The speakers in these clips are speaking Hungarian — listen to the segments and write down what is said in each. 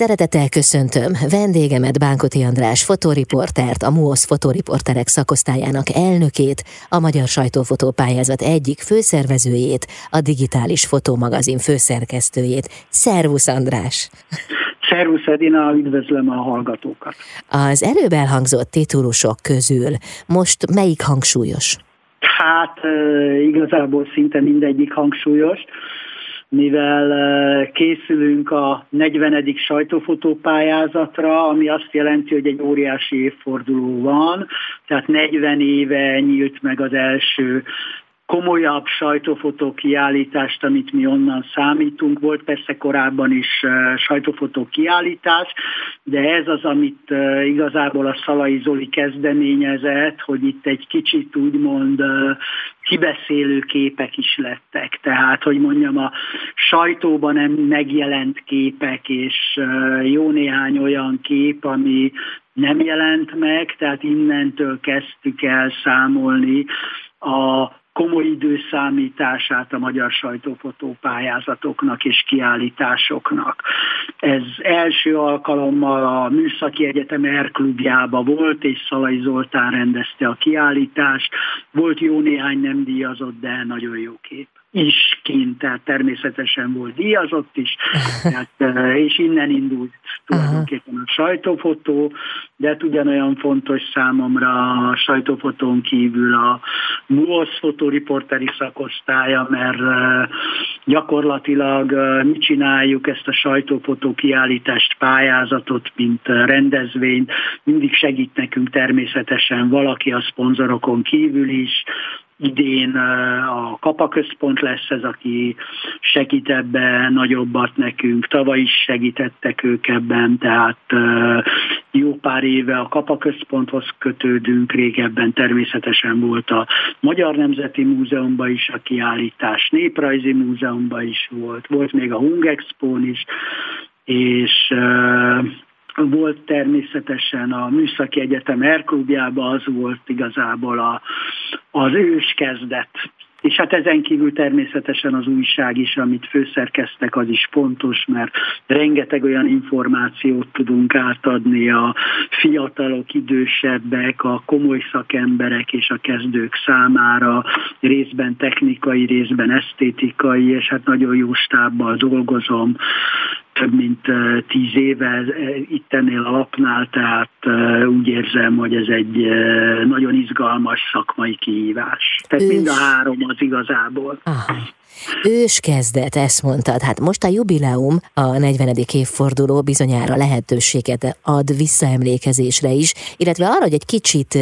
Szeretettel köszöntöm vendégemet Bánkoti András fotóriportert, a MUOSZ fotóriporterek szakosztályának elnökét, a Magyar Sajtófotópályázat egyik főszervezőjét, a Digitális Fotómagazin főszerkesztőjét. Szervusz András! Szervusz Edina, üdvözlöm a hallgatókat! Az előbb elhangzott titulusok közül most melyik hangsúlyos? Hát igazából szinte mindegyik hangsúlyos mivel készülünk a 40. sajtófotópályázatra, ami azt jelenti, hogy egy óriási évforduló van, tehát 40 éve nyílt meg az első komolyabb sajtófotó kiállítást, amit mi onnan számítunk. Volt persze korábban is sajtófotó kiállítás, de ez az, amit igazából a Szalai Zoli kezdeményezett, hogy itt egy kicsit úgymond kibeszélő képek is lettek. Tehát, hogy mondjam, a sajtóban nem megjelent képek, és jó néhány olyan kép, ami nem jelent meg, tehát innentől kezdtük el számolni a komoly időszámítását a magyar sajtófotó pályázatoknak és kiállításoknak. Ez első alkalommal a Műszaki Egyetem Erklubjába volt, és Szalai Zoltán rendezte a kiállítást. Volt jó néhány nem díjazott, de nagyon jó kép is kint, tehát természetesen volt díjazott is, tehát, és innen indult tulajdonképpen a sajtófotó, de hát ugyanolyan fontos számomra a sajtófotón kívül a MUOSZ fotóriporteri szakosztálya, mert gyakorlatilag mi csináljuk ezt a sajtófotó kiállítást, pályázatot, mint rendezvényt, mindig segít nekünk természetesen valaki a szponzorokon kívül is, idén a kapaközpont lesz ez, aki segít ebben nagyobbat nekünk. Tavaly is segítettek ők ebben, tehát jó pár éve a kapaközponthoz kötődünk, régebben természetesen volt a Magyar Nemzeti Múzeumban is a kiállítás, Néprajzi Múzeumban is volt, volt még a Hungexpón is, és volt természetesen a Műszaki Egyetem Erklubjában, az volt igazából a, az ős kezdet. És hát ezen kívül természetesen az újság is, amit főszerkeztek, az is fontos, mert rengeteg olyan információt tudunk átadni a fiatalok, idősebbek, a komoly szakemberek és a kezdők számára, részben technikai, részben esztétikai, és hát nagyon jó stábbal dolgozom, több mint tíz éve itt ennél a lapnál, tehát úgy érzem, hogy ez egy nagyon izgalmas szakmai kihívás. Tehát Ős. mind a három az igazából. Aha. Ős kezdet, ezt mondtad. Hát most a jubileum, a 40. évforduló bizonyára lehetőséget ad visszaemlékezésre is, illetve arra, hogy egy kicsit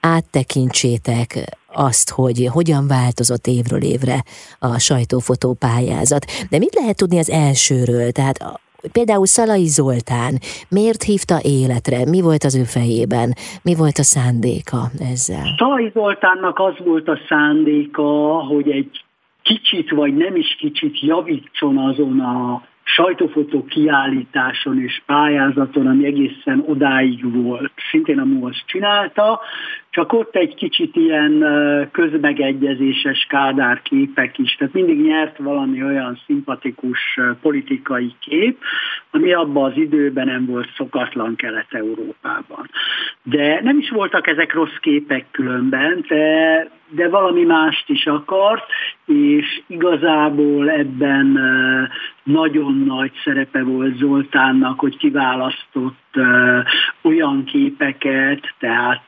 áttekintsétek azt, hogy hogyan változott évről évre a sajtófotó pályázat. De mit lehet tudni az elsőről? Tehát például Szalai Zoltán miért hívta életre? Mi volt az ő fejében? Mi volt a szándéka ezzel? Szalai Zoltánnak az volt a szándéka, hogy egy kicsit, vagy nem is kicsit javítson azon a sajtófotó kiállításon és pályázaton, ami egészen odáig volt. Szintén a MUASZ csinálta, csak ott egy kicsit ilyen közmegegyezéses Kádár képek is, tehát mindig nyert valami olyan szimpatikus politikai kép, ami abban az időben nem volt szokatlan Kelet-Európában. De nem is voltak ezek rossz képek különben, de, de valami mást is akart, és igazából ebben nagyon nagy szerepe volt Zoltánnak, hogy kiválasztott olyan képeket, tehát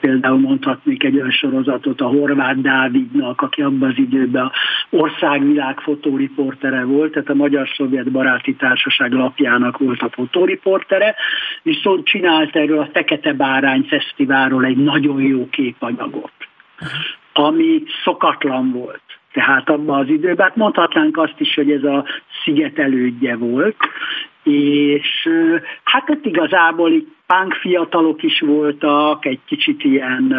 például mondhatnék egy olyan sorozatot a Horváth Dávidnak, aki abban az időben országvilág fotóriportere volt, tehát a Magyar-Szovjet Baráti Társaság lapjának volt a fotóriportere, viszont csinált erről a Fekete Bárány Fesztiválról egy nagyon jó képanyagot, ami szokatlan volt. Tehát abban az időben, hát mondhatnánk azt is, hogy ez a sziget elődje volt, és hát ott igazából itt punk fiatalok is voltak, egy kicsit ilyen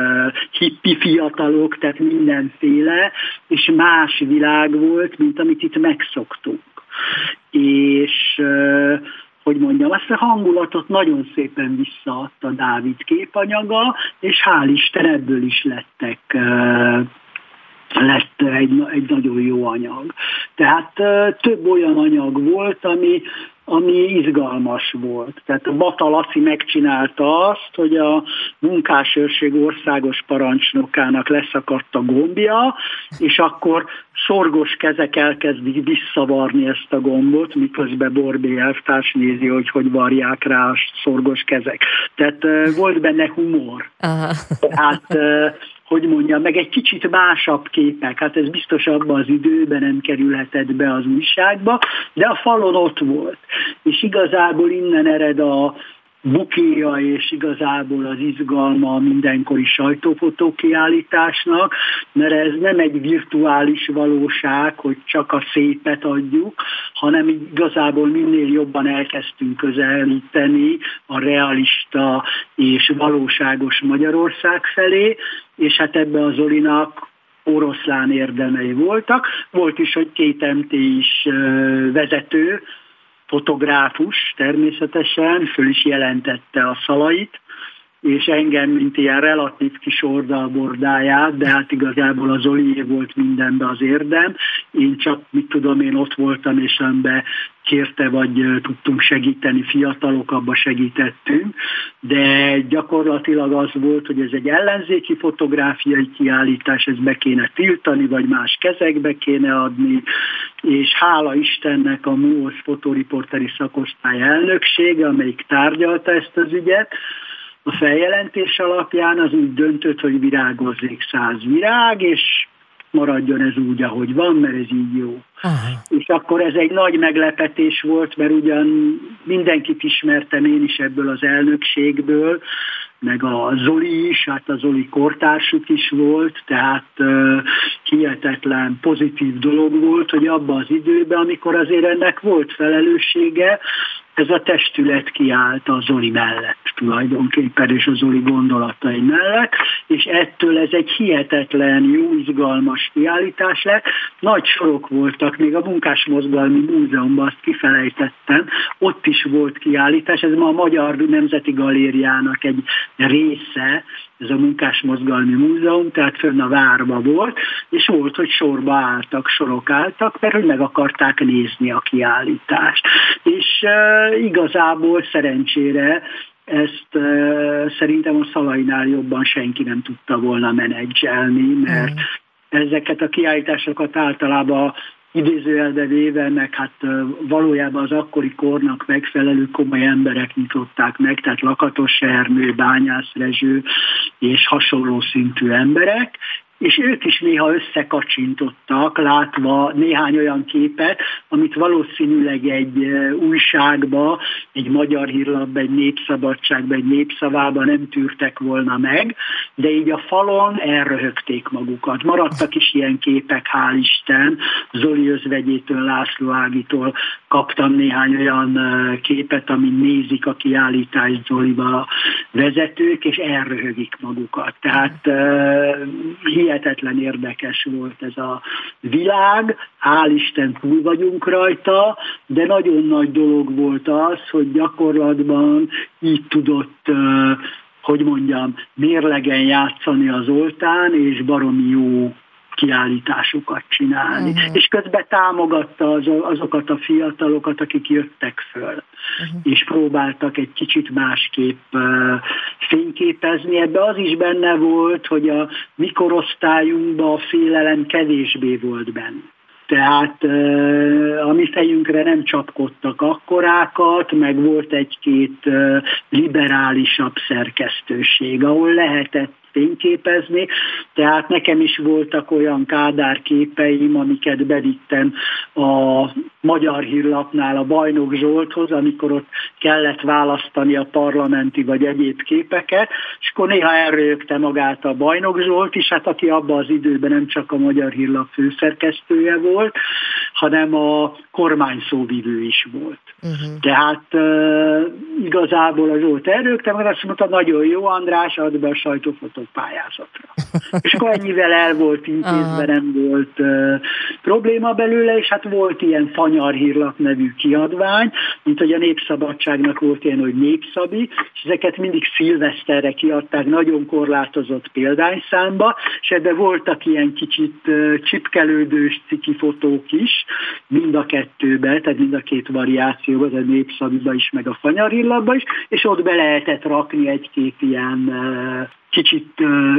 hippi fiatalok, tehát mindenféle, és más világ volt, mint amit itt megszoktunk. És hogy mondjam, azt a hangulatot nagyon szépen visszaadta Dávid képanyaga, és hál' Isten ebből is lettek lett egy, egy nagyon jó anyag. Tehát több olyan anyag volt, ami ami izgalmas volt. Tehát a Bata Laci megcsinálta azt, hogy a munkásőrség országos parancsnokának leszakadt a gombja, és akkor szorgos kezek elkezdik visszavarni ezt a gombot, miközben Borbé elvtárs nézi, hogy hogy varják rá a szorgos kezek. Tehát volt benne humor. Aha. Tehát hogy mondjam, meg egy kicsit másabb képek. Hát ez biztos abban az időben nem kerülhetett be az újságba, de a falon ott volt. És igazából innen ered a, bukéja és igazából az izgalma a mindenkori sajtófotó kiállításnak, mert ez nem egy virtuális valóság, hogy csak a szépet adjuk, hanem igazából minél jobban elkezdtünk közelíteni a realista és valóságos Magyarország felé, és hát ebbe az Zolinak oroszlán érdemei voltak. Volt is, hogy két MT is vezető, fotográfus természetesen, föl is jelentette a szalait, és engem, mint ilyen relatív kis oldalbordáját, de hát igazából az Olié volt mindenbe az érdem. Én csak, mit tudom, én ott voltam, és ember kérte, vagy tudtunk segíteni, fiatalok abba segítettünk, de gyakorlatilag az volt, hogy ez egy ellenzéki fotográfiai kiállítás, ez be kéne tiltani, vagy más kezekbe kéne adni, és hála Istennek a MUOS fotoriporteri szakosztály elnöksége, amelyik tárgyalta ezt az ügyet, a feljelentés alapján az úgy döntött, hogy virágozzék száz virág, és maradjon ez úgy, ahogy van, mert ez így jó. Aha. És akkor ez egy nagy meglepetés volt, mert ugyan mindenkit ismertem én is ebből az elnökségből, meg a Zoli is, hát a Zoli kortársuk is volt, tehát uh, hihetetlen pozitív dolog volt, hogy abban az időben, amikor azért ennek volt felelőssége, ez a testület kiállt a Zoli mellett tulajdonképpen, és a Zoli gondolatai mellett, és ettől ez egy hihetetlen, jó, izgalmas kiállítás lett. Nagy sorok voltak, még a Munkásmozgalmi Múzeumban azt kifelejtettem, ott is volt kiállítás, ez ma a Magyar Nemzeti Galériának egy része, ez a Munkásmozgalmi Múzeum, tehát fönn a várba volt, és volt, hogy sorba álltak, sorok álltak, mert hogy meg akarták nézni a kiállítást. És uh, igazából szerencsére ezt uh, szerintem a szalainál jobban senki nem tudta volna menedzselni, mert mm. ezeket a kiállításokat általában idézőjelbe véve, meg hát valójában az akkori kornak megfelelő komoly emberek nyitották meg, tehát Lakatos Ernő, Bányász Rezső és hasonló szintű emberek, és ők is néha összekacsintottak, látva néhány olyan képet, amit valószínűleg egy újságba, egy magyar hírlapba, egy népszabadságba, egy népszavába nem tűrtek volna meg, de így a falon elröhögték magukat. Maradtak is ilyen képek, hál' Isten, Zoli özvegyétől, László Ágitól kaptam néhány olyan képet, amin nézik a kiállítást Zoliba vezetők, és elröhögik magukat. Tehát hihetetlen érdekes volt ez a világ, hál' Isten túl vagyunk rajta, de nagyon nagy dolog volt az, hogy gyakorlatban így tudott hogy mondjam, mérlegen játszani az oltán, és baromi jó kiállításokat csinálni. Uh-huh. És közben támogatta az, azokat a fiatalokat, akik jöttek föl, uh-huh. és próbáltak egy kicsit másképp uh, fényképezni. Ebbe az is benne volt, hogy a mikorosztályunkban a félelem kevésbé volt benne. Tehát a mi fejünkre nem csapkodtak akkorákat, meg volt egy-két liberálisabb szerkesztőség, ahol lehetett fényképezni, tehát nekem is voltak olyan kádár képeim, amiket bevittem a Magyar Hírlapnál a Bajnok Zsolthoz, amikor ott kellett választani a parlamenti vagy egyéb képeket, és akkor néha elrögte magát a Bajnok Zsolt is, hát aki abban az időben nem csak a Magyar Hírlap főszerkesztője volt, hanem a kormány szóvivő is volt. Uh-huh. Tehát igazából az volt erőkte, mert azt mondta, nagyon jó András, add be a sajtófotó pályázatra. és akkor ennyivel el volt intézve, nem volt uh, probléma belőle, és hát volt ilyen Fanyar Hírlap nevű kiadvány, mint hogy a Népszabadságnak volt ilyen, hogy Népszabi, és ezeket mindig szilveszterre kiadták nagyon korlátozott példányszámba, és ebben voltak ilyen kicsit uh, csipkelődős ciki fotók is, mind a kettőben, tehát mind a két variációban, a Népszabiba is, meg a Fanyar Hírlapba is, és ott be lehetett rakni egy-két ilyen uh, kicsit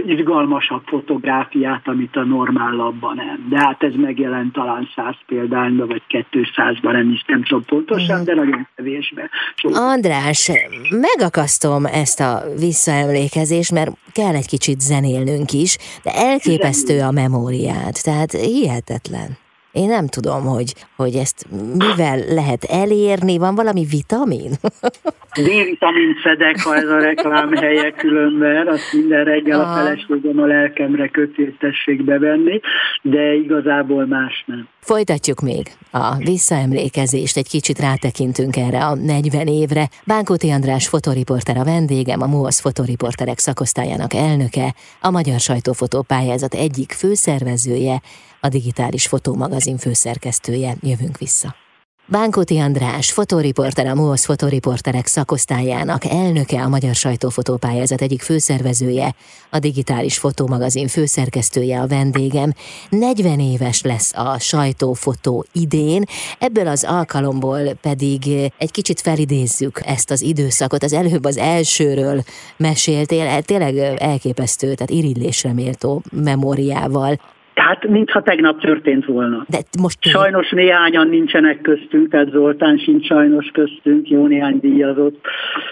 izgalmasabb fotográfiát, amit a normál labban nem. De hát ez megjelent talán 100 példányban, vagy 200-ban, nem is nem tudom pontosan, de nagyon kevésben. András, megakasztom ezt a visszaemlékezést, mert kell egy kicsit zenélnünk is, de elképesztő a memóriát, tehát hihetetlen. Én nem tudom, hogy, hogy ezt mivel lehet elérni, van valami vitamin? D-vitamin szedek, ha ez a reklám helye különben, azt minden reggel a feleségem a lelkemre kötéltessék bevenni, de igazából más nem. Folytatjuk még a visszaemlékezést, egy kicsit rátekintünk erre a 40 évre. Bánkóti András fotoriporter a vendégem, a MOASZ fotoriporterek szakosztályának elnöke, a Magyar Sajtófotó pályázat egyik főszervezője, a digitális fotómagazin főszerkesztője. Jövünk vissza. Bánkoti András, fotóriporter, a MOSZ fotóriporterek szakosztályának elnöke, a Magyar Sajtófotópályázat egyik főszervezője, a digitális fotómagazin főszerkesztője a vendégem. 40 éves lesz a sajtófotó idén, ebből az alkalomból pedig egy kicsit felidézzük ezt az időszakot. Az előbb az elsőről meséltél, tényleg elképesztő, tehát irigylésre méltó memóriával. Hát, mintha tegnap történt volna. De most sajnos néhányan nincsenek köztünk, tehát Zoltán sincs sajnos köztünk, jó néhány díjazott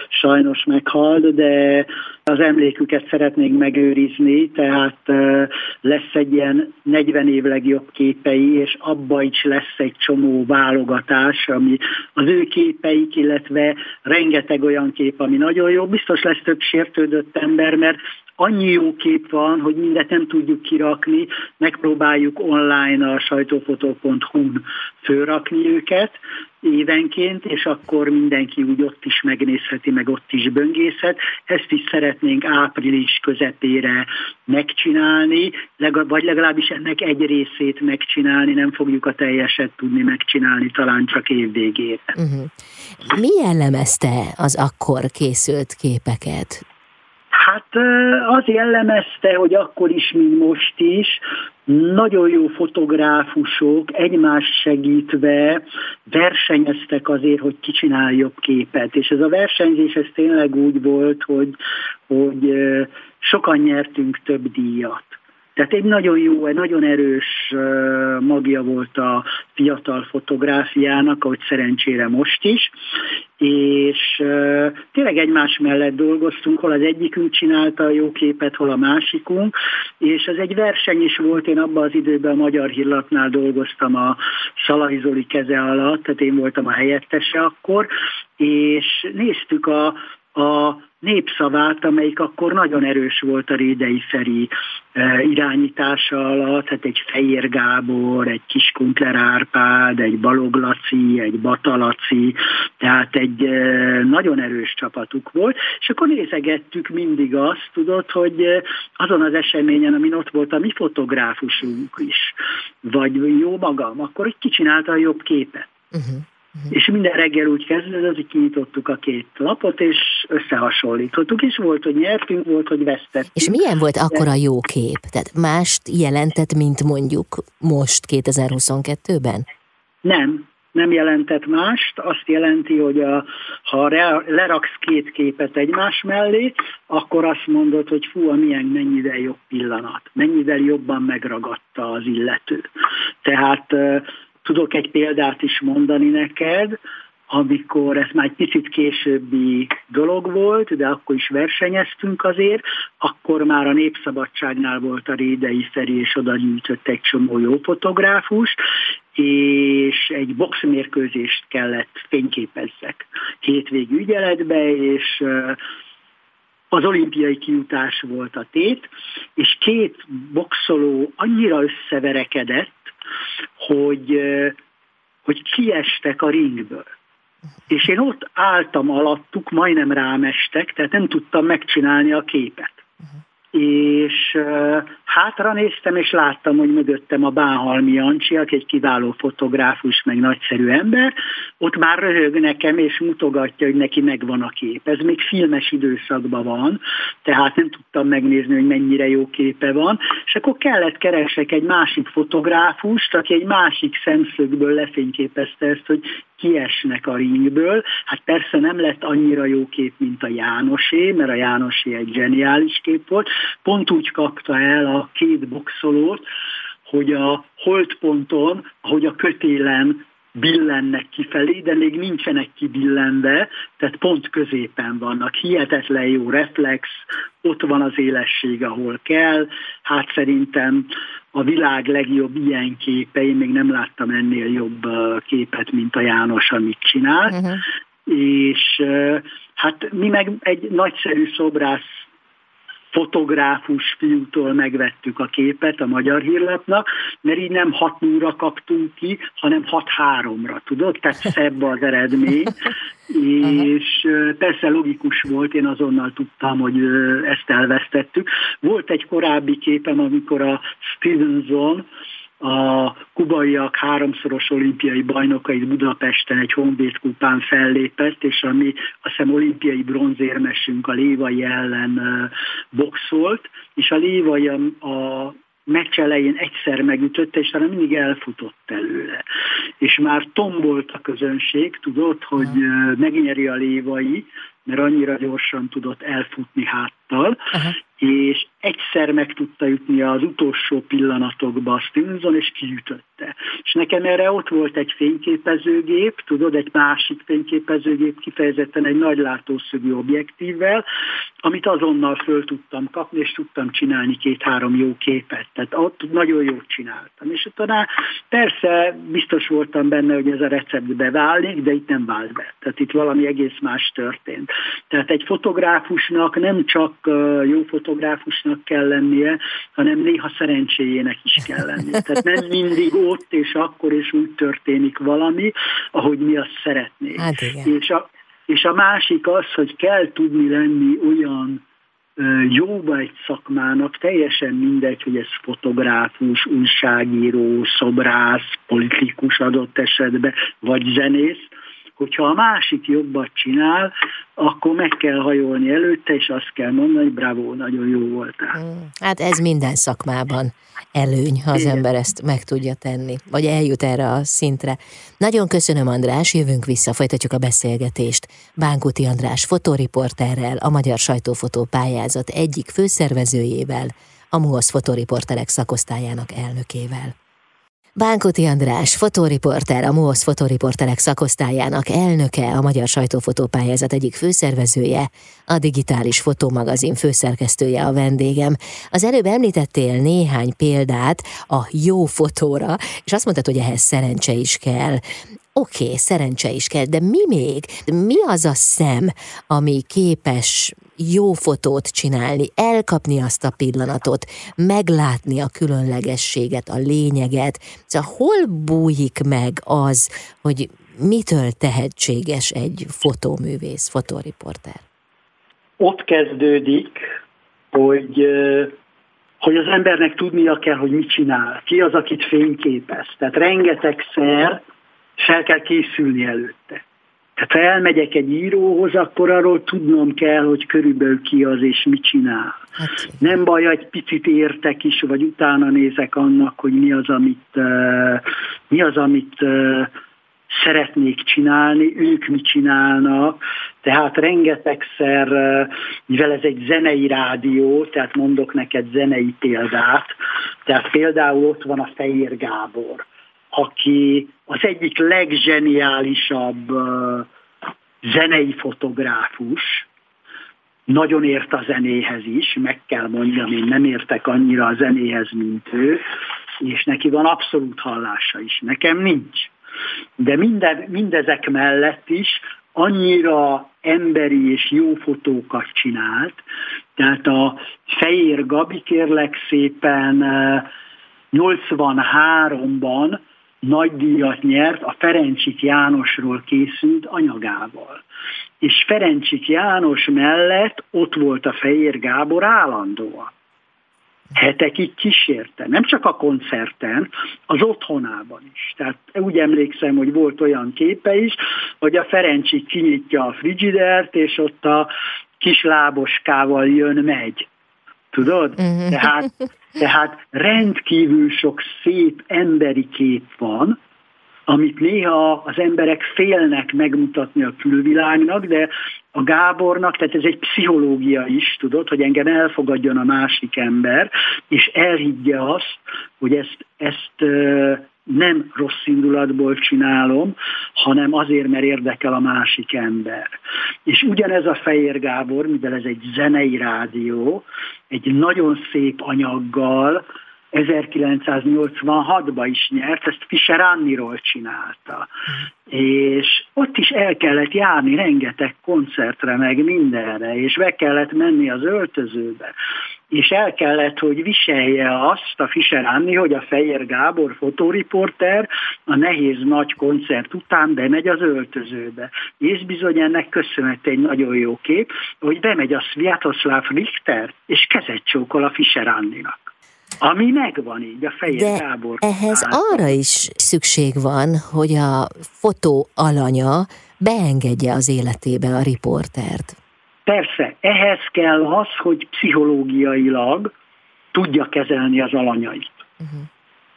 sajnos meghalt, de az emléküket szeretnénk megőrizni, tehát lesz egy ilyen 40 év legjobb képei, és abba is lesz egy csomó válogatás, ami az ő képeik, illetve rengeteg olyan kép, ami nagyon jó. Biztos lesz több sértődött ember, mert annyi jó kép van, hogy mindet nem tudjuk kirakni, megpróbáljuk online a sajtófotó.hu-n fölrakni őket évenként, és akkor mindenki úgy ott is megnézheti, meg ott is böngészhet. Ezt is szeretnénk április közepére megcsinálni, vagy legalábbis ennek egy részét megcsinálni, nem fogjuk a teljeset tudni megcsinálni, talán csak év végére. Uh-huh. Mi jellemezte az akkor készült képeket? Hát az jellemezte, hogy akkor is, mint most is, nagyon jó fotográfusok egymás segítve versenyeztek azért, hogy ki csinál jobb képet. És ez a versenyzés ez tényleg úgy volt, hogy, hogy sokan nyertünk több díjat. Tehát egy nagyon jó, egy nagyon erős magja volt a fiatal fotográfiának, ahogy szerencsére most is, és tényleg egymás mellett dolgoztunk, hol az egyikünk csinálta a jó képet, hol a másikunk, és ez egy verseny is volt, én abban az időben a Magyar Hírlapnál dolgoztam a Szalai Zoli keze alatt, tehát én voltam a helyettese akkor, és néztük a, a népszavát, amelyik akkor nagyon erős volt a Rédei Feri e, irányítása alatt, hát egy Fejér Gábor, egy Kiskunkler Árpád, egy Balog Laci, egy Batalaci, tehát egy nagyon erős csapatuk volt, és akkor nézegettük mindig azt, tudod, hogy e, azon az eseményen, amin ott volt a mi fotográfusunk is, vagy jó magam, akkor egy kicsinálta a jobb képet. Uh-huh. Uh-huh. És minden reggel úgy kezdődött, hogy kinyitottuk a két lapot, és összehasonlítottuk, és volt, hogy nyertünk, volt, hogy vesztettünk. És milyen volt akkor a jó kép? Tehát mást jelentett, mint mondjuk most 2022-ben? Nem, nem jelentett mást, azt jelenti, hogy a, ha leraksz két képet egymás mellé, akkor azt mondod, hogy fú, milyen mennyivel jobb pillanat, mennyivel jobban megragadta az illető. Tehát Tudok egy példát is mondani neked, amikor ez már egy picit későbbi dolog volt, de akkor is versenyeztünk azért, akkor már a Népszabadságnál volt a Rédei Feri, és oda gyűjtött egy csomó jó fotográfus, és egy boxmérkőzést kellett fényképezzek. Hétvégű ügyeletbe, és az olimpiai kiutás volt a tét, és két boxoló annyira összeverekedett, hogy, hogy kiestek a ringből. És én ott álltam alattuk, majdnem rámestek, tehát nem tudtam megcsinálni a képet. És hátra néztem, és láttam, hogy mögöttem a Bánhalmi Jancsi, aki egy kiváló fotográfus, meg nagyszerű ember, ott már röhög nekem, és mutogatja, hogy neki megvan a kép. Ez még filmes időszakban van, tehát nem tudtam megnézni, hogy mennyire jó képe van, és akkor kellett keresek egy másik fotográfust, aki egy másik szemszögből lefényképezte ezt, hogy kiesnek a ringből. Hát persze nem lett annyira jó kép, mint a Jánosé, mert a Jánosé egy zseniális kép volt. Pont úgy kapta el a két boxolót, hogy a holdponton, ahogy a kötélen billennek kifelé, de még nincsenek kibillenve, tehát pont középen vannak. Hihetetlen jó reflex, ott van az élesség, ahol kell. Hát szerintem a világ legjobb ilyen képe, én még nem láttam ennél jobb képet, mint a János, amit csinál. Uh-huh. És hát mi meg egy nagyszerű szobrász fotográfus fiútól megvettük a képet a magyar hírlapnak, mert így nem 6 óra kaptunk ki, hanem 6-3-ra, tudod? Tehát szebb az eredmény. és persze logikus volt, én azonnal tudtam, hogy ezt elvesztettük. Volt egy korábbi képem, amikor a Stevenson, a kubaiak háromszoros olimpiai bajnokait Budapesten egy Honvéd kupán fellépett, és ami a hiszem olimpiai bronzérmesünk a Lévai ellen boxolt, és a Lévai a, a meccs elején egyszer megütötte, és arra mindig elfutott előle. És már tombolt a közönség, tudod, hogy megnyeri a Lévai, mert annyira gyorsan tudott elfutni háttal, Aha és egyszer meg tudta jutni az utolsó pillanatokba a Stinson, és kiütötte. És nekem erre ott volt egy fényképezőgép, tudod, egy másik fényképezőgép, kifejezetten egy nagy látószögű objektívvel, amit azonnal föl tudtam kapni, és tudtam csinálni két-három jó képet. Tehát ott nagyon jót csináltam. És utána persze biztos voltam benne, hogy ez a recept beválik, de itt nem vált be. Tehát itt valami egész más történt. Tehát egy fotográfusnak nem csak jó fotográfusnak kell lennie, hanem néha szerencséjének is kell lennie. Tehát nem mindig ott és akkor és úgy történik valami, ahogy mi azt szeretnénk. Hát és, a, és a másik az, hogy kell tudni lenni olyan jóba egy szakmának, teljesen mindegy, hogy ez fotográfus, újságíró, szobrász, politikus adott esetben, vagy zenész, hogyha a másik jobbat csinál, akkor meg kell hajolni előtte, és azt kell mondani, hogy bravo, nagyon jó voltál. Hmm, hát ez minden szakmában előny, ha az Igen. ember ezt meg tudja tenni, vagy eljut erre a szintre. Nagyon köszönöm, András, jövünk vissza, folytatjuk a beszélgetést. Bánkuti András fotóriporterrel, a Magyar Sajtófotó pályázat egyik főszervezőjével, a MUOSZ fotóriporterek szakosztályának elnökével. Bánkoti András, fotóriporter, a MOSZ fotóriporterek szakosztályának elnöke, a Magyar Sajtófotópályázat egyik főszervezője, a Digitális Fotómagazin főszerkesztője a vendégem. Az előbb említettél néhány példát a jó fotóra, és azt mondtad, hogy ehhez szerencse is kell. Oké, okay, szerencse is kell, de mi még? Mi az a szem, ami képes jó fotót csinálni, elkapni azt a pillanatot, meglátni a különlegességet, a lényeget. Szóval hol bújik meg az, hogy mitől tehetséges egy fotóművész, fotóriporter? Ott kezdődik, hogy hogy az embernek tudnia kell, hogy mit csinál, ki az, akit fényképez. Tehát rengetegszer fel kell készülni előtte. Tehát ha elmegyek egy íróhoz, akkor arról tudnom kell, hogy körülbelül ki az és mit csinál. Hát. Nem baj, egy picit értek is, vagy utána nézek annak, hogy mi az, amit, uh, mi az, amit uh, szeretnék csinálni, ők mit csinálnak, tehát rengetegszer, mivel ez egy zenei rádió, tehát mondok neked zenei példát, tehát például ott van a Fehér Gábor, aki az egyik legzseniálisabb zenei fotográfus, nagyon ért a zenéhez is, meg kell mondjam, én nem értek annyira a zenéhez, mint ő, és neki van abszolút hallása is, nekem nincs. De minden, mindezek mellett is annyira emberi és jó fotókat csinált, tehát a Fehér Gabi kérlek szépen 83-ban nagy díjat nyert a Ferencsik Jánosról készült anyagával. És Ferencsik János mellett ott volt a Fehér Gábor állandóan hetekig kísérte, nem csak a koncerten, az otthonában is. Tehát úgy emlékszem, hogy volt olyan képe is, hogy a Ferencsi kinyitja a frigidert, és ott a kis láboskával jön, megy. Tudod? Uh-huh. Tehát, tehát rendkívül sok szép emberi kép van, amit néha az emberek félnek megmutatni a külvilágnak, de a Gábornak, tehát ez egy pszichológia is, tudod, hogy engem elfogadjon a másik ember, és elhiggye azt, hogy ezt, ezt nem rossz indulatból csinálom, hanem azért, mert érdekel a másik ember. És ugyanez a Fehér Gábor, mivel ez egy zenei rádió, egy nagyon szép anyaggal, 1986-ban is nyert, ezt Fischer Anniról csinálta. És ott is el kellett járni rengeteg koncertre, meg mindenre, és be kellett menni az öltözőbe. És el kellett, hogy viselje azt a Fischer Anni, hogy a Fehér Gábor fotóriporter a nehéz nagy koncert után bemegy az öltözőbe. És bizony ennek köszönhető egy nagyon jó kép, hogy bemegy a Sviatoslav Richter, és kezet csókol a Fischer Anninak. Ami megvan így, a Fehér De Gábor. ehhez által. arra is szükség van, hogy a fotó alanya beengedje az életébe a riportert. Persze, ehhez kell az, hogy pszichológiailag tudja kezelni az alanyait. Uh-huh.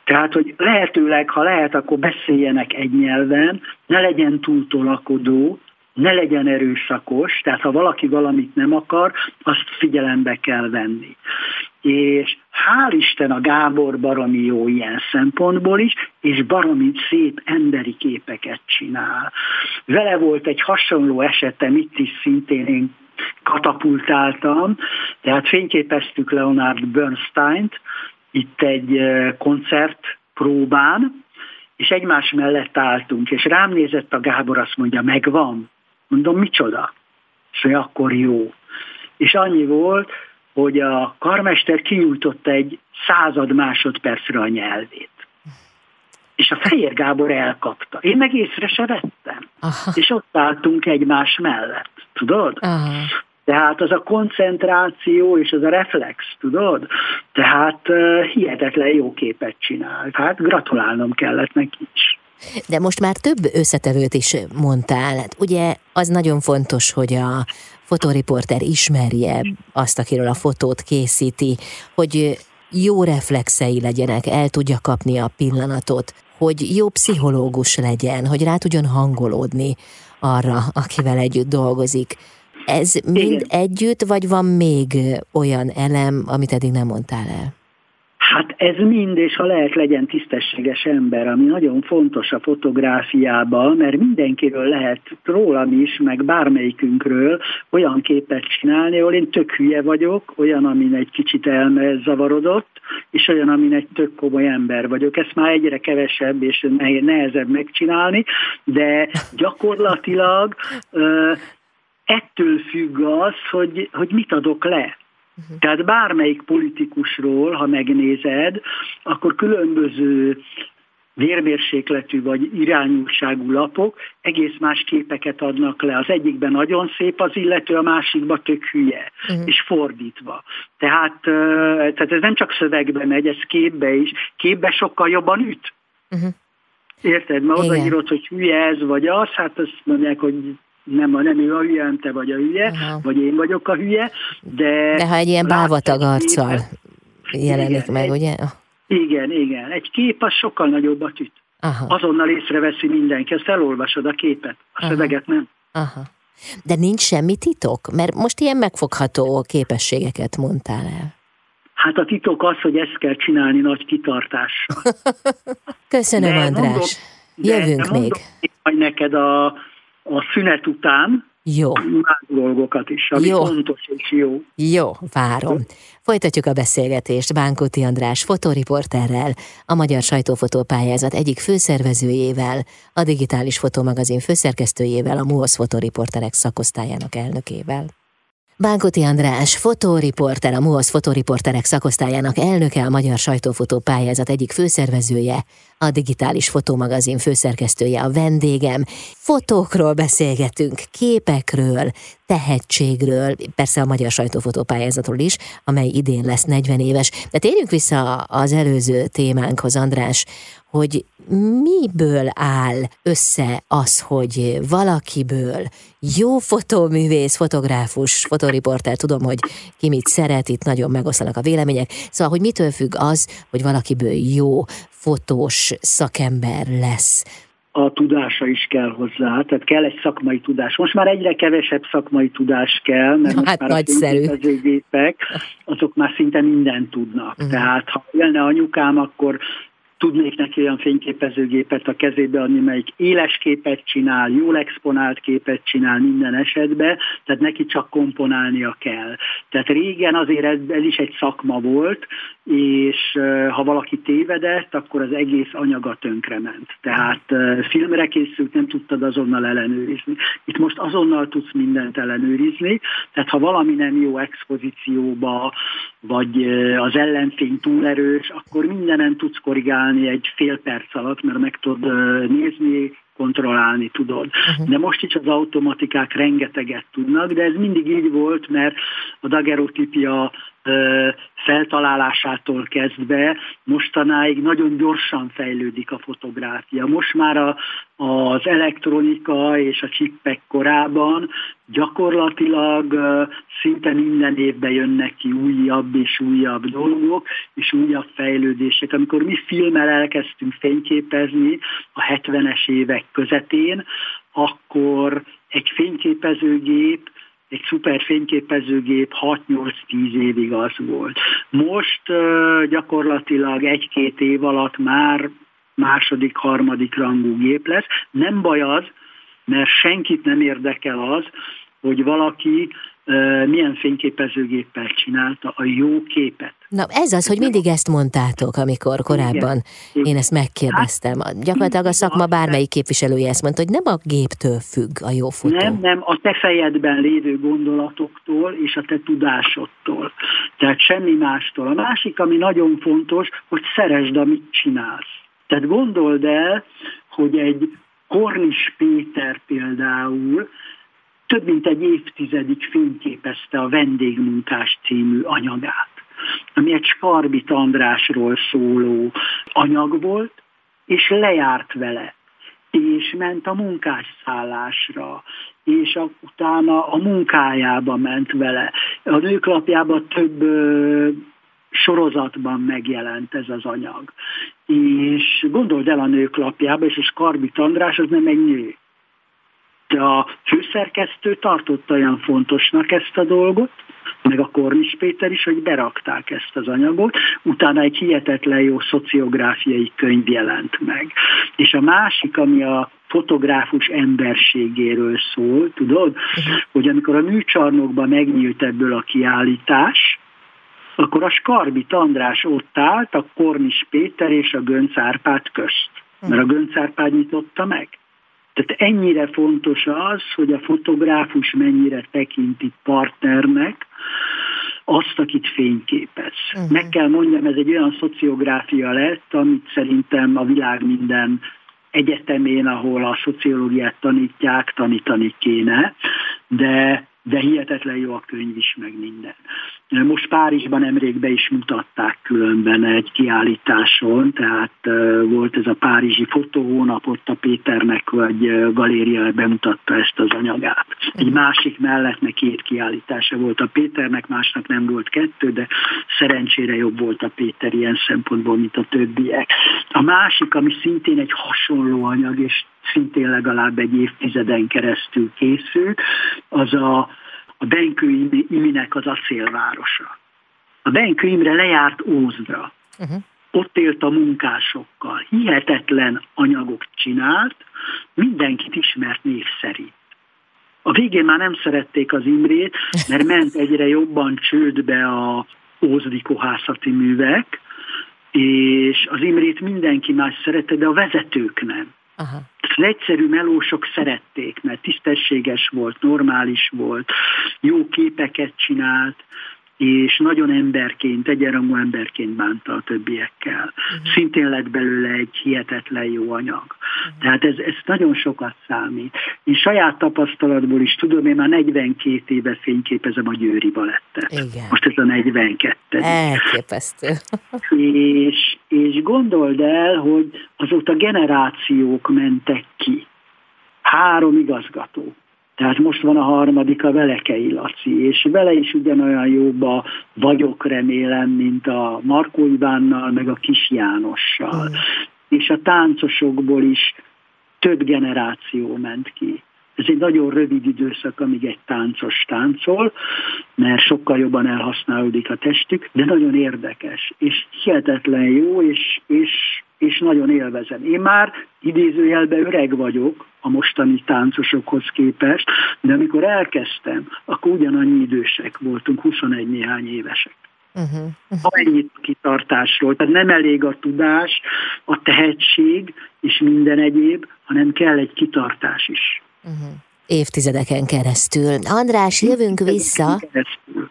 Tehát, hogy lehetőleg, ha lehet, akkor beszéljenek egy nyelven, ne legyen túl tolakodó, ne legyen erőszakos, tehát ha valaki valamit nem akar, azt figyelembe kell venni. És hál' Isten a Gábor baromi jó ilyen szempontból is, és baromi szép emberi képeket csinál. Vele volt egy hasonló esetem, itt is szintén én katapultáltam, tehát fényképeztük Leonard Bernstein-t, itt egy koncert próbán, és egymás mellett álltunk, és rám nézett a Gábor, azt mondja, megvan. Mondom, micsoda? És mondja, akkor jó. És annyi volt, hogy a karmester kinyújtotta egy század másodpercre a nyelvét. És a Fehér Gábor elkapta. Én meg észre se vettem. Aha. És ott álltunk egymás mellett. Tudod? Aha. Tehát az a koncentráció és az a reflex, tudod? Tehát uh, hihetetlen jó képet csinál. Hát gratulálnom kellett neki is. De most már több összetevőt is mondtál. Hát ugye az nagyon fontos, hogy a fotoriporter ismerje azt, akiről a fotót készíti, hogy jó reflexei legyenek, el tudja kapni a pillanatot, hogy jó pszichológus legyen, hogy rá tudjon hangolódni arra, akivel együtt dolgozik. Ez mind Igen. együtt, vagy van még olyan elem, amit eddig nem mondtál el? Hát ez mind, és ha lehet legyen tisztességes ember, ami nagyon fontos a fotográfiában, mert mindenkiről lehet rólam is, meg bármelyikünkről olyan képet csinálni, ahol én tök hülye vagyok, olyan, amin egy kicsit elmezavarodott, és olyan, amin egy tök komoly ember vagyok. Ezt már egyre kevesebb és nehezebb megcsinálni, de gyakorlatilag ettől függ az, hogy, hogy mit adok le. Uh-huh. Tehát bármelyik politikusról, ha megnézed, akkor különböző vérmérsékletű vagy irányultságú lapok egész más képeket adnak le. Az egyikben nagyon szép az illető, a másikban tök hülye, uh-huh. és fordítva. Tehát, tehát ez nem csak szövegbe megy, ez képbe is. Képbe sokkal jobban üt. Uh-huh. Érted? Mert odaírod, hogy hülye ez vagy az, hát azt mondják, hogy nem, nem ő a hülye, nem te vagy a hülye, Aha. vagy én vagyok a hülye, de... De ha egy ilyen bávatag arccal jelenik igen, meg, egy, ugye? Igen, igen. Egy kép az sokkal nagyobbat üt. Aha. Azonnal észreveszi mindenki, ezt elolvasod a képet, a Aha. szöveget nem. Aha. De nincs semmi titok? Mert most ilyen megfogható képességeket mondtál el. Hát a titok az, hogy ezt kell csinálni nagy kitartással. Köszönöm, de András. Mondom, Jövünk de még. Mondom, neked a a szünet után jó. más dolgokat is, ami jó. fontos és jó. Jó, várom. Folytatjuk a beszélgetést Bánkuti András fotoriporterrel, a Magyar Sajtófotópályázat egyik főszervezőjével, a Digitális Fotómagazin főszerkesztőjével, a MUOSZ fotoriporterek szakosztályának elnökével. Bánkoti András, fotóriporter, a MUOSZ fotóriporterek szakosztályának elnöke, a Magyar Sajtófotó Pályázat egyik főszervezője, a Digitális Fotómagazin főszerkesztője, a vendégem. Fotókról beszélgetünk, képekről, tehetségről, persze a Magyar Sajtófotó Pályázatról is, amely idén lesz 40 éves. De térjünk vissza az előző témánkhoz, András, hogy miből áll össze az, hogy valakiből jó fotóművész, fotográfus, fotoriporter, tudom, hogy ki mit szeret, itt nagyon megoszlanak a vélemények, szóval, hogy mitől függ az, hogy valakiből jó fotós szakember lesz a tudása is kell hozzá, tehát kell egy szakmai tudás. Most már egyre kevesebb szakmai tudás kell, mert most hát már nagyszerű. a gépek, azok már szinte mindent tudnak. Uh-huh. Tehát ha élne anyukám, akkor tudnék neki olyan fényképezőgépet a kezébe adni, melyik éles képet csinál, jól exponált képet csinál minden esetben, tehát neki csak komponálnia kell. Tehát régen azért ez, is egy szakma volt, és ha valaki tévedett, akkor az egész anyaga tönkrement. Tehát filmre készült, nem tudtad azonnal ellenőrizni. Itt most azonnal tudsz mindent ellenőrizni, tehát ha valami nem jó expozícióba, vagy az ellenfény túl erős, akkor mindenen tudsz korrigálni egy fél perc alatt, mert meg tudod nézni, kontrollálni tudod. Uh-huh. De most is az automatikák rengeteget tudnak, de ez mindig így volt, mert a dagerotipia feltalálásától kezdve mostanáig nagyon gyorsan fejlődik a fotográfia. Most már a, az elektronika és a csippek korában gyakorlatilag szinte minden évben jönnek ki újabb és újabb dolgok, és újabb fejlődések. Amikor mi filmmel elkezdtünk fényképezni a 70-es évek közepén, akkor egy fényképezőgép egy szuper fényképezőgép 6-8-10 évig az volt. Most gyakorlatilag egy-két év alatt már második, harmadik rangú gép lesz. Nem baj az, mert senkit nem érdekel az, hogy valaki milyen fényképezőgéppel csinálta a jó képet. Na ez az, hogy mindig ezt mondtátok, amikor korábban Igen. én ezt megkérdeztem. Hát, Gyakorlatilag a szakma bármelyik képviselője ezt mondta, hogy nem a géptől függ a jó fotó. Nem, nem, a te fejedben lévő gondolatoktól és a te tudásodtól. Tehát semmi mástól. A másik, ami nagyon fontos, hogy szeresd, amit csinálsz. Tehát gondold el, hogy egy Kornis Péter például több mint egy évtizedig fényképezte a Vendégmunkás című anyagát, ami egy Skarbit Andrásról szóló anyag volt, és lejárt vele, és ment a munkásszállásra, és a, utána a munkájába ment vele. A nőklapjában több ö, sorozatban megjelent ez az anyag. És gondold el a nőklapjába, és a Skarbit András az nem egy nő a főszerkesztő tartotta olyan fontosnak ezt a dolgot, meg a Kornis Péter is, hogy berakták ezt az anyagot, utána egy hihetetlen jó szociográfiai könyv jelent meg. És a másik, ami a fotográfus emberségéről szól, tudod, uh-huh. hogy amikor a műcsarnokban megnyílt ebből a kiállítás, akkor a Skarbit András ott állt, a Kornis Péter és a Gönc Árpád közt. Mert a Gönc Árpád nyitotta meg. Tehát ennyire fontos az, hogy a fotográfus mennyire tekinti partnernek azt, akit fényképez. Uh-huh. Meg kell mondjam, ez egy olyan szociográfia lett, amit szerintem a világ minden egyetemén, ahol a szociológiát tanítják, tanítani kéne, de de hihetetlen jó a könyv is, meg minden. Most Párizsban nemrég be is mutatták különben egy kiállításon, tehát volt ez a Párizsi fotóhónap, ott a Péternek vagy galéria bemutatta ezt az anyagát. Egy másik mellett meg két kiállítása volt a Péternek, másnak nem volt kettő, de szerencsére jobb volt a Péter ilyen szempontból, mint a többiek. A másik, ami szintén egy hasonló anyag, és szintén legalább egy évtizeden keresztül készült, az a, a Benkő Iminek az acélvárosa. A Benkő Imre lejárt Ózdra. Uh-huh. Ott élt a munkásokkal. Hihetetlen anyagok csinált, mindenkit ismert név szerint. A végén már nem szerették az Imrét, mert ment egyre jobban csődbe a ózdi kohászati művek, és az Imrét mindenki más szerette, de a vezetők nem. Aha. Az egyszerű melósok szerették, mert tisztességes volt, normális volt, jó képeket csinált, és nagyon emberként, egyenrangú emberként bánta a többiekkel. Uh-huh. Szintén lett belőle egy hihetetlen jó anyag. Uh-huh. Tehát ez, ez nagyon sokat számít. Én saját tapasztalatból is tudom, én már 42 éve fényképezem a Győri Balettet. Igen. Most ez a 42. Elképesztő. és, és gondold el, hogy azóta generációk mentek ki. Három igazgató tehát most van a harmadik a Velekei Laci, és vele is ugyanolyan jóba vagyok remélem, mint a Markó Ivánnal, meg a Kis Jánossal. Mm. És a táncosokból is több generáció ment ki. Ez egy nagyon rövid időszak, amíg egy táncos táncol, mert sokkal jobban elhasználódik a testük, de nagyon érdekes, és hihetetlen jó, és, és, és nagyon élvezem. Én már idézőjelben öreg vagyok a mostani táncosokhoz képest, de amikor elkezdtem, akkor ugyanannyi idősek voltunk, 21 néhány évesek. Uh-huh. Uh-huh. Ennyit kitartásról. Tehát nem elég a tudás, a tehetség és minden egyéb, hanem kell egy kitartás is. Uh-huh. Évtizedeken keresztül. András, jövünk vissza,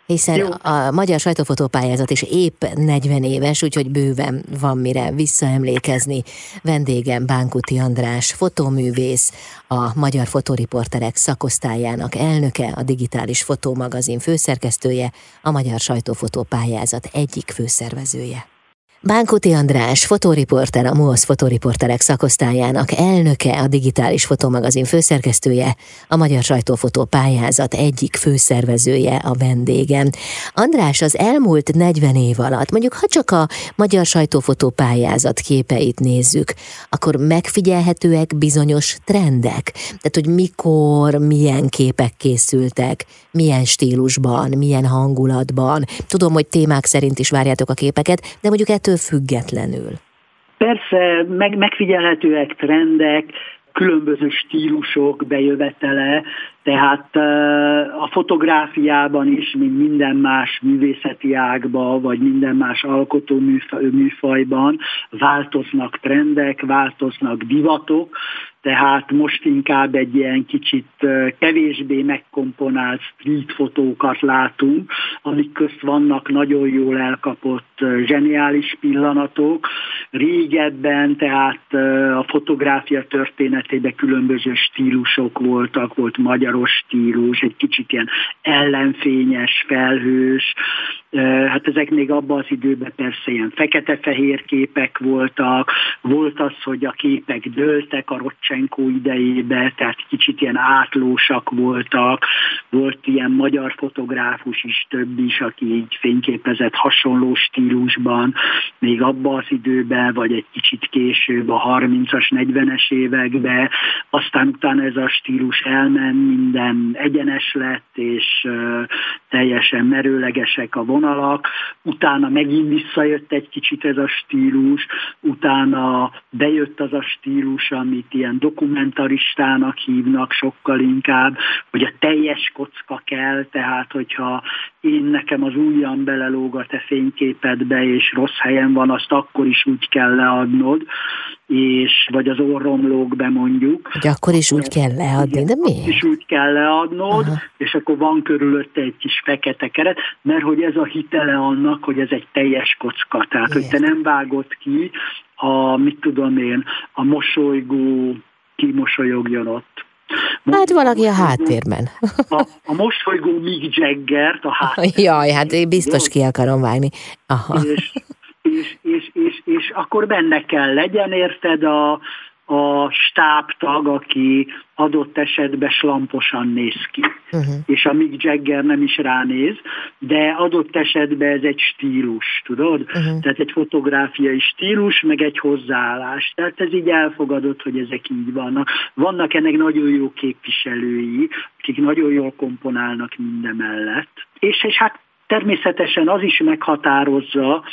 hiszen a magyar sajtófotópályázat is épp 40 éves, úgyhogy bőven van mire visszaemlékezni. Vendégem Bánkuti András, fotóművész, a Magyar Fotóriporterek szakosztályának elnöke, a Digitális Fotómagazin főszerkesztője, a Magyar Sajtófotópályázat egyik főszervezője. Bánkuti András, fotóriporter, a MOSZ fotóriporterek szakosztályának elnöke, a digitális fotomagazin főszerkesztője, a Magyar Sajtófotó pályázat egyik főszervezője a vendégem. András az elmúlt 40 év alatt, mondjuk ha csak a Magyar Sajtófotó pályázat képeit nézzük, akkor megfigyelhetőek bizonyos trendek. Tehát, hogy mikor, milyen képek készültek, milyen stílusban, milyen hangulatban. Tudom, hogy témák szerint is várjátok a képeket, de mondjuk ettől függetlenül. Persze, meg, megfigyelhetőek trendek, különböző stílusok bejövetele, tehát a fotográfiában is, mint minden más művészeti ágban, vagy minden más alkotó műfajban változnak trendek, változnak divatok, tehát most inkább egy ilyen kicsit kevésbé megkomponált street fotókat látunk, amik közt vannak nagyon jól elkapott zseniális pillanatok. Régebben, tehát a fotográfia történetében különböző stílusok voltak, volt magyaros stílus, egy kicsit ilyen ellenfényes, felhős, hát ezek még abban az időben persze ilyen fekete-fehér képek voltak, volt az, hogy a képek dőltek a Rocsenko idejébe, tehát kicsit ilyen átlósak voltak, volt ilyen magyar fotográfus is több is, aki így fényképezett hasonló stílusban, még abban az időben, vagy egy kicsit később a 30-as, 40-es években, aztán utána ez a stílus elment, minden egyenes lett, és teljesen merőlegesek a vonalak, utána megint visszajött egy kicsit ez a stílus, utána bejött az a stílus, amit ilyen dokumentaristának hívnak sokkal inkább, hogy a teljes kocka kell, tehát hogyha én nekem az ujjam belelóg a te fényképedbe, és rossz helyen van, azt akkor is úgy kell leadnod, és vagy az orrom lóg be mondjuk. Hogy akkor is úgy kell leadni, de miért? is úgy kell leadnod, Aha. és akkor van körülötte egy kis fekete keret, mert hogy ez a hitele annak, hogy ez egy teljes kocka, tehát Igen. hogy te nem vágod ki a, mit tudom én, a mosolygó kimosolyogjon ott. Hát valaki a háttérben. A, a mosolygó Mick Jagger a háttérben. Jaj, hát én biztos ki akarom vágni. Aha. És, és, és, és, és akkor benne kell legyen, érted, a, a stábtag, aki adott esetben slamposan néz ki. Uh-huh. És a Mick Jagger nem is ránéz, de adott esetben ez egy stílus, tudod? Uh-huh. Tehát egy fotográfiai stílus, meg egy hozzáállás. Tehát ez így elfogadott, hogy ezek így vannak. Vannak ennek nagyon jó képviselői, akik nagyon jól komponálnak minden mellett. És, és hát Természetesen az is meghatározza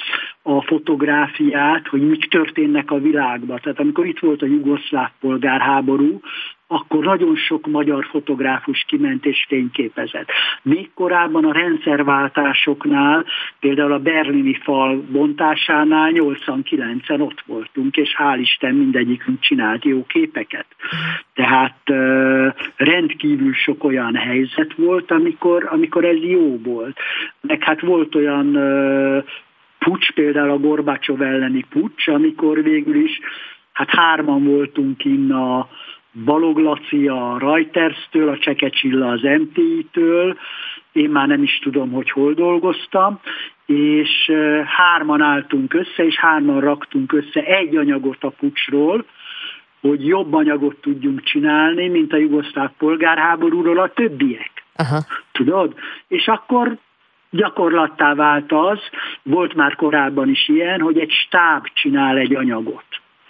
a fotográfiát, hogy mik történnek a világban. Tehát amikor itt volt a jugoszláv polgárháború, akkor nagyon sok magyar fotográfus kiment és fényképezett. Még korábban a rendszerváltásoknál, például a berlini fal bontásánál 89-en ott voltunk, és hál' Isten mindegyikünk csinált jó képeket. Tehát rendkívül sok olyan helyzet volt, amikor, amikor ez jó volt. Meg hát volt olyan pucs, például a Gorbácsov elleni pucs, amikor végül is hát hárman voltunk innen a Balog Laci a Reuters-től, a Cseke Csilla az MTI-től, én már nem is tudom, hogy hol dolgoztam, és hárman álltunk össze, és hárman raktunk össze egy anyagot a pucsról, hogy jobb anyagot tudjunk csinálni, mint a jugoszláv polgárháborúról a többiek. Aha. Tudod? És akkor gyakorlattá vált az, volt már korábban is ilyen, hogy egy stáb csinál egy anyagot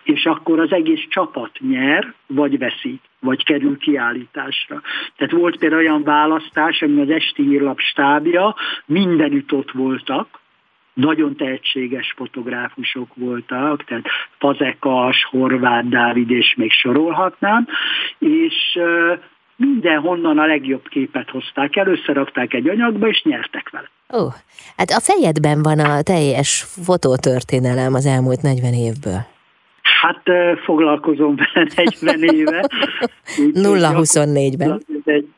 és akkor az egész csapat nyer, vagy veszít, vagy kerül kiállításra. Tehát volt például olyan választás, ami az esti írlap stábja, mindenütt ott voltak, nagyon tehetséges fotográfusok voltak, tehát Fazekas, Horváth Dávid, és még sorolhatnám, és mindenhonnan a legjobb képet hozták el, összerakták egy anyagba, és nyertek vele. Ó, hát a fejedben van a teljes fotótörténelem az elmúlt 40 évből. Hát foglalkozom vele 40 éve. 0-24-ben. Ez egy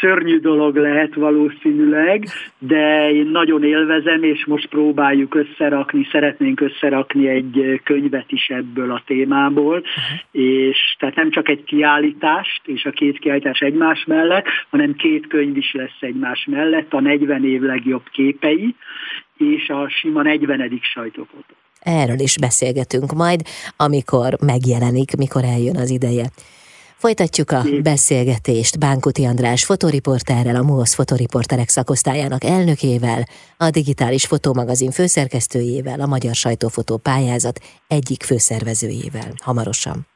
szörnyű dolog lehet valószínűleg, de én nagyon élvezem, és most próbáljuk összerakni, szeretnénk összerakni egy könyvet is ebből a témából, és tehát nem csak egy kiállítást, és a két kiállítás egymás mellett, hanem két könyv is lesz egymás mellett, a 40 év legjobb képei, és a sima 40. sajtófotó. Erről is beszélgetünk majd, amikor megjelenik, mikor eljön az ideje. Folytatjuk a beszélgetést Bánkuti András fotoriporterrel, a MUOSZ fotoriporterek szakosztályának elnökével, a digitális fotómagazin főszerkesztőjével, a Magyar Sajtófotó pályázat egyik főszervezőjével. Hamarosan.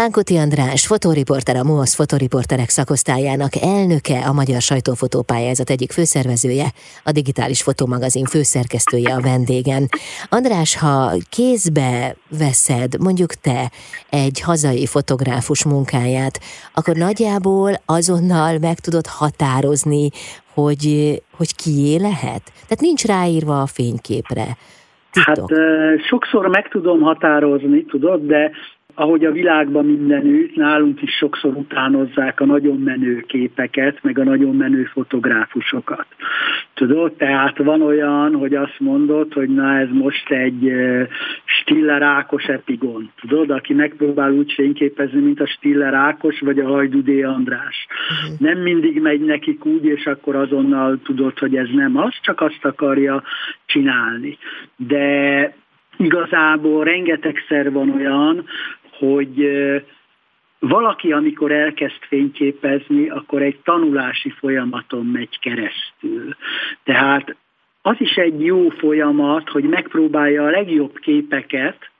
Pánkuti András, fotóriporter, a MOSZ fotóriporterek szakosztályának elnöke, a Magyar Sajtófotópályázat egyik főszervezője, a Digitális Fotómagazin főszerkesztője a vendégen. András, ha kézbe veszed, mondjuk te, egy hazai fotográfus munkáját, akkor nagyjából azonnal meg tudod határozni, hogy, hogy kié lehet? Tehát nincs ráírva a fényképre. Titok. Hát sokszor meg tudom határozni, tudod, de ahogy a világban mindenütt, nálunk is sokszor utánozzák a nagyon menő képeket, meg a nagyon menő fotográfusokat. Tudod, tehát van olyan, hogy azt mondod, hogy na ez most egy Stiller Ákos epigon, tudod, aki megpróbál úgy fényképezni, mint a Stiller Ákos, vagy a Hajdudé András. Uh-huh. Nem mindig megy nekik úgy, és akkor azonnal tudod, hogy ez nem az, csak azt akarja csinálni. De igazából rengetegszer van olyan, hogy valaki, amikor elkezd fényképezni, akkor egy tanulási folyamaton megy keresztül. Tehát az is egy jó folyamat, hogy megpróbálja a legjobb képeket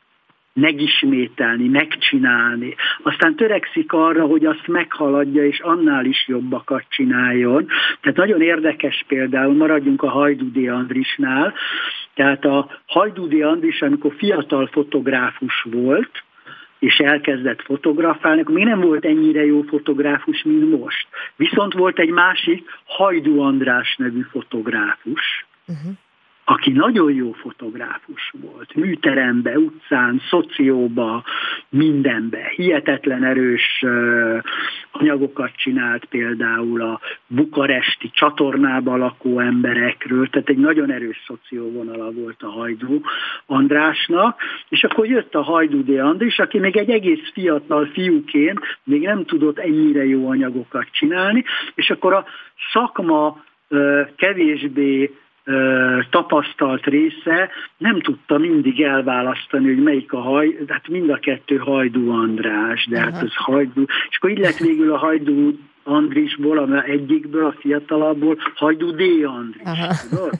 megismételni, megcsinálni. Aztán törekszik arra, hogy azt meghaladja, és annál is jobbakat csináljon. Tehát nagyon érdekes például, maradjunk a Hajdúdi Andrisnál, tehát a Hajdúdi Andris, amikor fiatal fotográfus volt, és elkezdett fotografálni, akkor még nem volt ennyire jó fotográfus, mint most. Viszont volt egy másik, Hajdú András nevű fotográfus, uh-huh aki nagyon jó fotográfus volt, műterembe, utcán, szocióba, mindenbe, hihetetlen erős anyagokat csinált például a bukaresti csatornába lakó emberekről, tehát egy nagyon erős szocióvonala volt a Hajdú Andrásnak, és akkor jött a Hajdú D. Andris, aki még egy egész fiatal fiúként még nem tudott ennyire jó anyagokat csinálni, és akkor a szakma kevésbé tapasztalt része nem tudta mindig elválasztani, hogy melyik a haj, hát mind a kettő Hajdú András, de hát ez Hajdú, és akkor így lett végül a Hajdú Andrisból, a egyikből, a fiatalabbból, Hajdú D. Andris, tudod?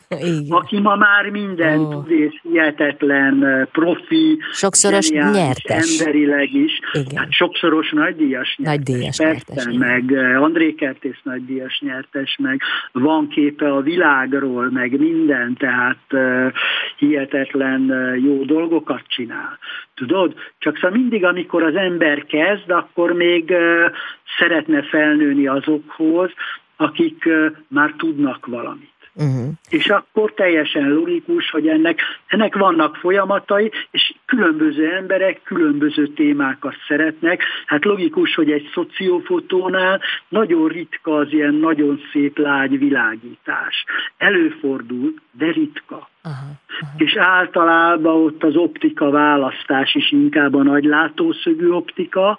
Aki ma már minden oh. tud, és hihetetlen profi, sokszoros nyertes. emberileg is. Igen. Hát sokszoros nagydíjas nyertes. Nagydíjas persze, nyertes. meg André Kertész nagydíjas nyertes, meg van képe a világról, meg minden, tehát uh, hihetetlen uh, jó dolgokat csinál. Tudod? Csak szóval mindig, amikor az ember kezd, akkor még uh, szeretne felnőni azokhoz, akik már tudnak valamit. Uh-huh. És akkor teljesen logikus, hogy ennek, ennek vannak folyamatai, és különböző emberek különböző témákat szeretnek. Hát logikus, hogy egy szociófotónál nagyon ritka az ilyen nagyon szép lágy világítás. Előfordul, de ritka. Aha, aha. És általában ott az optika választás is inkább a nagy látószögű optika,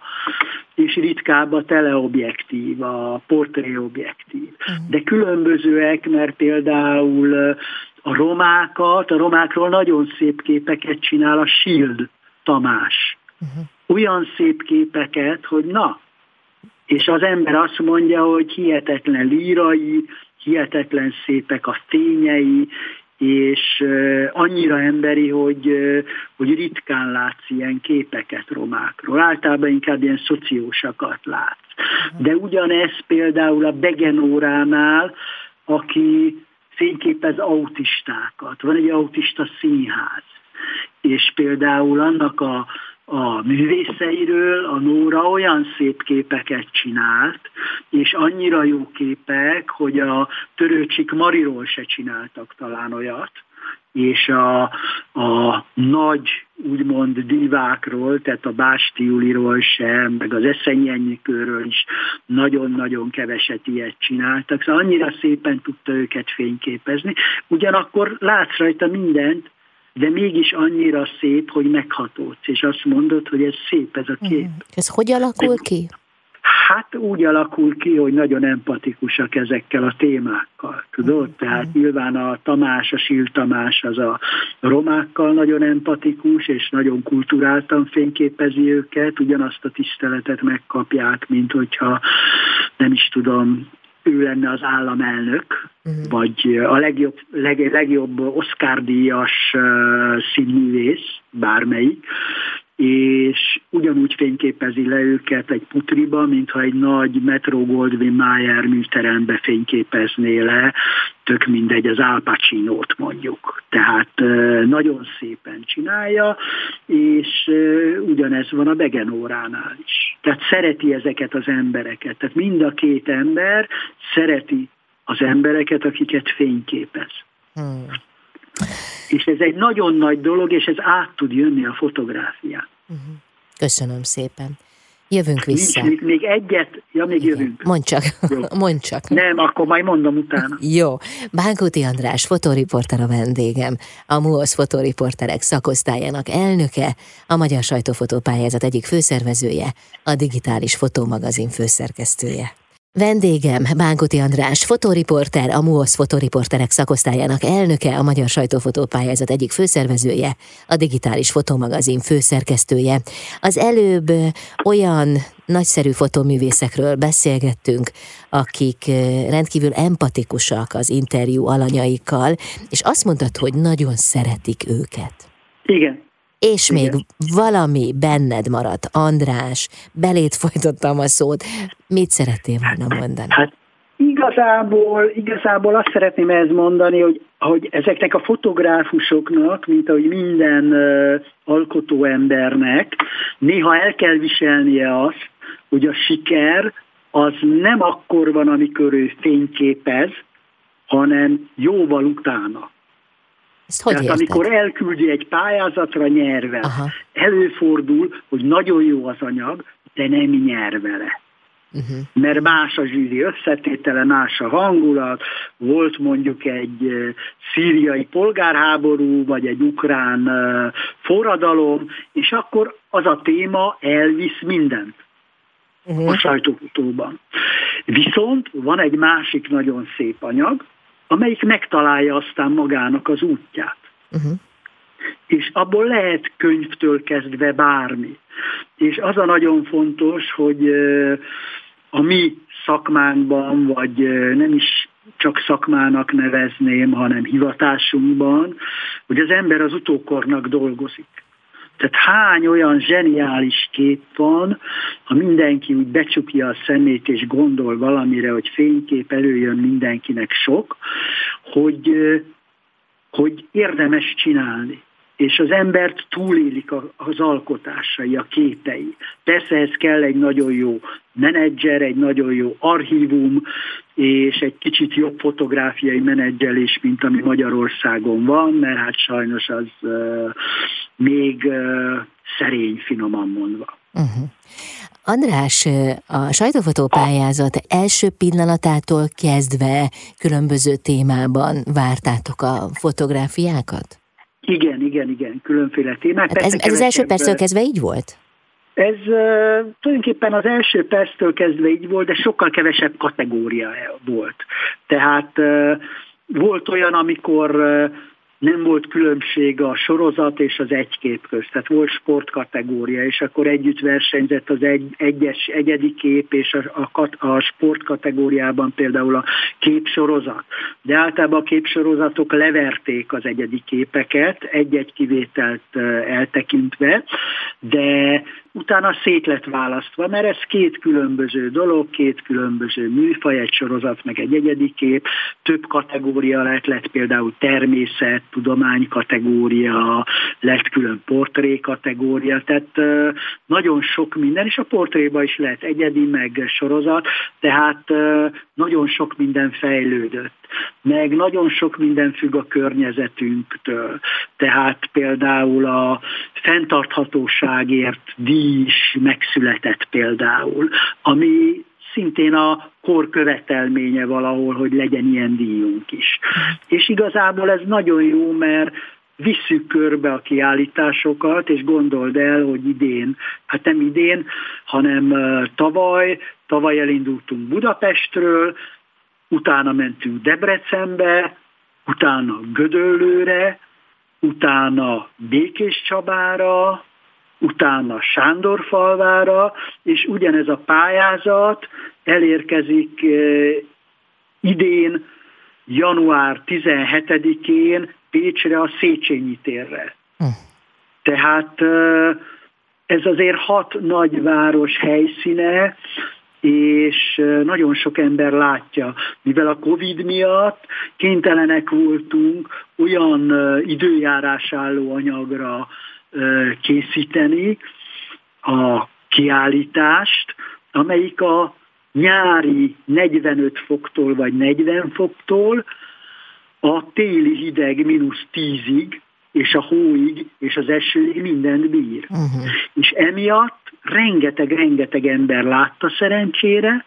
és ritkább a teleobjektív, a portréobjektív. Uh-huh. De különbözőek, mert például a romákat, a romákról nagyon szép képeket csinál a Shield Tamás. Uh-huh. Olyan szép képeket, hogy na, és az ember azt mondja, hogy hihetetlen lírai, hihetetlen szépek a tényei, és annyira emberi, hogy, hogy ritkán látsz ilyen képeket romákról. Általában inkább ilyen szociósakat látsz. De ugyanez például a Begenóránál, aki fényképez autistákat. Van egy autista színház, és például annak a a művészeiről a Nóra olyan szép képeket csinált, és annyira jó képek, hogy a törőcsik Mariról se csináltak talán olyat, és a, a nagy, úgymond divákról, tehát a Básti Juliról sem, meg az Eszenyenyikőről is nagyon-nagyon keveset ilyet csináltak, szóval annyira szépen tudta őket fényképezni. Ugyanakkor látsz rajta mindent, de mégis annyira szép, hogy meghatódsz, és azt mondod, hogy ez szép ez a kép. Mm. Ez hogy alakul ki? Hát úgy alakul ki, hogy nagyon empatikusak ezekkel a témákkal, tudod? Mm. Tehát nyilván a Tamás, a Sil Tamás az a romákkal nagyon empatikus, és nagyon kulturáltan fényképezi őket, ugyanazt a tiszteletet megkapják, mint hogyha nem is tudom, ő lenne az államelnök, uh-huh. vagy a legjobb, leg, legjobb Oscar-díjas uh, színművész, bármelyik, és ugyanúgy fényképezi le őket egy putriba, mintha egy nagy Metro Goldwyn Mayer műterembe fényképezné le, tök mindegy, az Al Pacino-t mondjuk. Tehát nagyon szépen csinálja, és ugyanez van a Begenóránál is. Tehát szereti ezeket az embereket. Tehát mind a két ember szereti az embereket, akiket fényképez. Hmm. És ez egy nagyon nagy dolog, és ez át tud jönni a fotográfián. Uh-huh. Köszönöm szépen. Jövünk vissza. Nincs, még egyet, ja, még Igen. jövünk. Mondd csak, mondd csak. Nem, akkor majd mondom utána. Jó. Bánkóti András, fotóriporter a vendégem, a MUOSZ fotóriporterek szakosztályának elnöke, a Magyar Sajtófotópályázat egyik főszervezője, a Digitális Fotómagazin főszerkesztője. Vendégem Bánkoti András, fotóriporter, a MUOSZ fotóriporterek szakosztályának elnöke, a Magyar Sajtófotópályázat egyik főszervezője, a Digitális Fotómagazin főszerkesztője. Az előbb olyan nagyszerű fotóművészekről beszélgettünk, akik rendkívül empatikusak az interjú alanyaikkal, és azt mondtad, hogy nagyon szeretik őket. Igen, és Igen. még valami benned maradt, András, belét folytottam a szót, mit szerettél volna mondani? Hát igazából, igazából azt szeretném ez mondani, hogy, hogy ezeknek a fotográfusoknak, mint ahogy minden uh, alkotó embernek, néha el kell viselnie azt, hogy a siker az nem akkor van, amikor ő fényképez, hanem jóval utána. Ezt hogy Tehát érted? amikor elküldi egy pályázatra, nyer vele. Aha. Előfordul, hogy nagyon jó az anyag, de nem nyer vele. Uh-huh. Mert más a zsűri összetétele, más a hangulat, volt mondjuk egy szíriai polgárháború, vagy egy ukrán forradalom, és akkor az a téma elvisz mindent uh-huh. a sajtófutóban. Viszont van egy másik nagyon szép anyag, amelyik megtalálja aztán magának az útját. Uh-huh. És abból lehet könyvtől kezdve bármi. És az a nagyon fontos, hogy a mi szakmánkban, vagy nem is csak szakmának nevezném, hanem hivatásunkban, hogy az ember az utókornak dolgozik. Tehát hány olyan zseniális kép van, ha mindenki úgy becsukja a szemét és gondol valamire, hogy fénykép előjön mindenkinek sok, hogy, hogy érdemes csinálni és az embert túlélik az alkotásai, a képei. Persze ez kell egy nagyon jó menedzser, egy nagyon jó archívum, és egy kicsit jobb fotográfiai menedzselés, mint ami Magyarországon van, mert hát sajnos az uh, még uh, szerény, finoman mondva. Uh-huh. András, a sajtófotó pályázat első pillanatától kezdve különböző témában vártátok a fotográfiákat? Igen, igen, igen, különféle témák. Hát ez, ez az első perctől kezdve így volt? Ez uh, tulajdonképpen az első perctől kezdve így volt, de sokkal kevesebb kategória volt. Tehát uh, volt olyan, amikor uh, nem volt különbség a sorozat és az egykép közt. Tehát volt sportkategória, és akkor együtt versenyzett az egy, egyes, egyedi kép, és a, a, a sportkategóriában például a képsorozat. De általában a képsorozatok leverték az egyedi képeket, egy-egy kivételt eltekintve, de utána szét lett választva, mert ez két különböző dolog, két különböző műfaj, egy sorozat, meg egy egyedi kép, több kategória lett, lett például természet, tudomány kategória, lett külön portré kategória, tehát nagyon sok minden, és a portréba is lehet egyedi, meg sorozat, tehát nagyon sok minden fejlődött. Meg nagyon sok minden függ a környezetünktől. Tehát például a fenntarthatóságért díj is megszületett például, ami szintén a kor követelménye valahol, hogy legyen ilyen díjunk is. És igazából ez nagyon jó, mert visszük körbe a kiállításokat, és gondold el, hogy idén, hát nem idén, hanem tavaly, tavaly elindultunk Budapestről, utána mentünk Debrecenbe, utána Gödöllőre, utána Békés Csabára, utána Sándorfalvára, és ugyanez a pályázat elérkezik eh, idén, január 17-én Pécsre a Széchenyi térre. Hm. Tehát eh, ez azért hat nagyváros helyszíne, és nagyon sok ember látja, mivel a Covid miatt kénytelenek voltunk olyan időjárás álló anyagra készíteni a kiállítást, amelyik a nyári 45 foktól vagy 40 foktól a téli hideg mínusz 10-ig és a hóig és az esőig mindent bír. Uh-huh. És emiatt rengeteg-rengeteg ember látta szerencsére,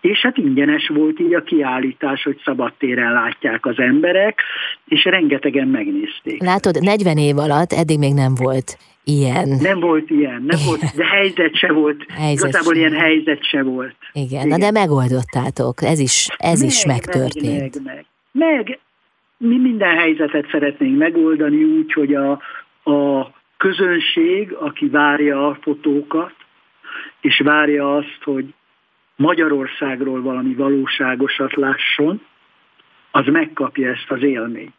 és hát ingyenes volt így a kiállítás, hogy szabadtéren látják az emberek, és rengetegen megnézték. Látod, 40 év alatt eddig még nem volt ilyen. Nem volt ilyen, nem volt, de helyzet se volt. Helyzet Igazából sem. ilyen helyzet se volt. Igen, Igen, na de megoldottátok, ez is, ez meg, is megtörtént. Meg, meg, meg. meg mi minden helyzetet szeretnénk megoldani úgy, hogy a, a közönség, aki várja a fotókat, és várja azt, hogy Magyarországról valami valóságosat lásson, az megkapja ezt az élményt.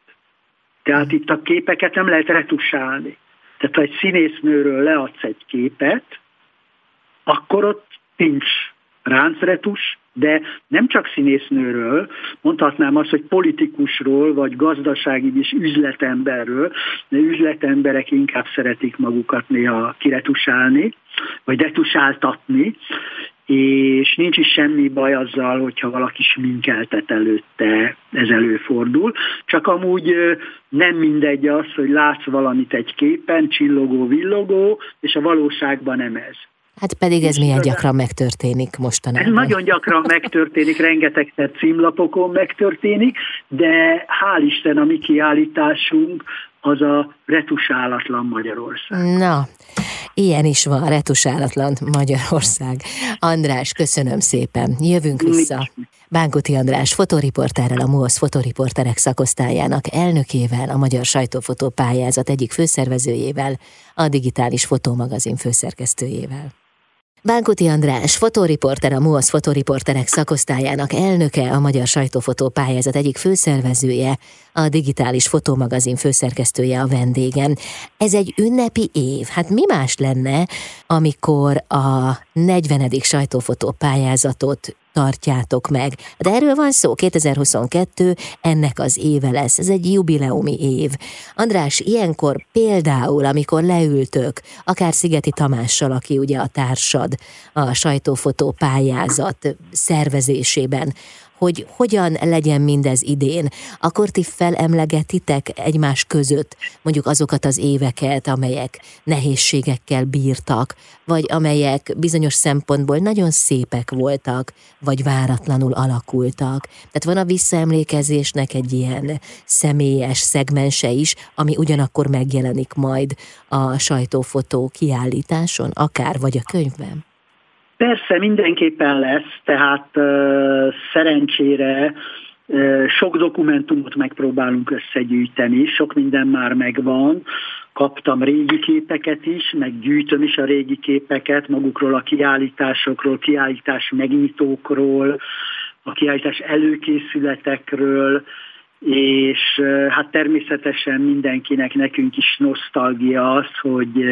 Tehát itt a képeket nem lehet retusálni. Tehát ha egy színésznőről leadsz egy képet, akkor ott nincs ráncretus, de nem csak színésznőről, mondhatnám azt, hogy politikusról, vagy gazdasági is üzletemberről, de üzletemberek inkább szeretik magukat néha kiretusálni, vagy detusáltatni, és nincs is semmi baj azzal, hogyha valaki sminkeltet előtte, ez előfordul. Csak amúgy nem mindegy az, hogy látsz valamit egy képen, csillogó, villogó, és a valóságban nem ez. Hát pedig ez milyen gyakran megtörténik mostanában. Ez nagyon gyakran megtörténik, rengetegszer címlapokon megtörténik, de hál' Isten a mi kiállításunk az a retusálatlan Magyarország. Na, ilyen is van, retusálatlan Magyarország. András, köszönöm szépen. Jövünk vissza. Bánkuti András fotoriportárral, a MOSZ fotoriporterek szakosztályának elnökével, a Magyar Sajtófotó pályázat egyik főszervezőjével, a Digitális Fotómagazin főszerkesztőjével. Bánkuti András, fotóriporter, a MUOSZ fotóriporterek szakosztályának elnöke, a Magyar Sajtófotó pályázat egyik főszervezője, a digitális fotómagazin főszerkesztője a vendégem. Ez egy ünnepi év. Hát mi más lenne, amikor a 40. sajtófotó pályázatot tartjátok meg. De erről van szó, 2022 ennek az éve lesz, ez egy jubileumi év. András, ilyenkor például, amikor leültök, akár Szigeti Tamással, aki ugye a társad a sajtófotó pályázat szervezésében, hogy hogyan legyen mindez idén, akkor ti felemlegetitek egymás között mondjuk azokat az éveket, amelyek nehézségekkel bírtak, vagy amelyek bizonyos szempontból nagyon szépek voltak, vagy váratlanul alakultak. Tehát van a visszaemlékezésnek egy ilyen személyes szegmense is, ami ugyanakkor megjelenik majd a sajtófotó kiállításon, akár vagy a könyvben. Persze, mindenképpen lesz, tehát uh, szerencsére uh, sok dokumentumot megpróbálunk összegyűjteni, sok minden már megvan, kaptam régi képeket is, meg gyűjtöm is a régi képeket magukról a kiállításokról, kiállítás megnyitókról, a kiállítás előkészületekről, és hát természetesen mindenkinek, nekünk is nosztalgia az, hogy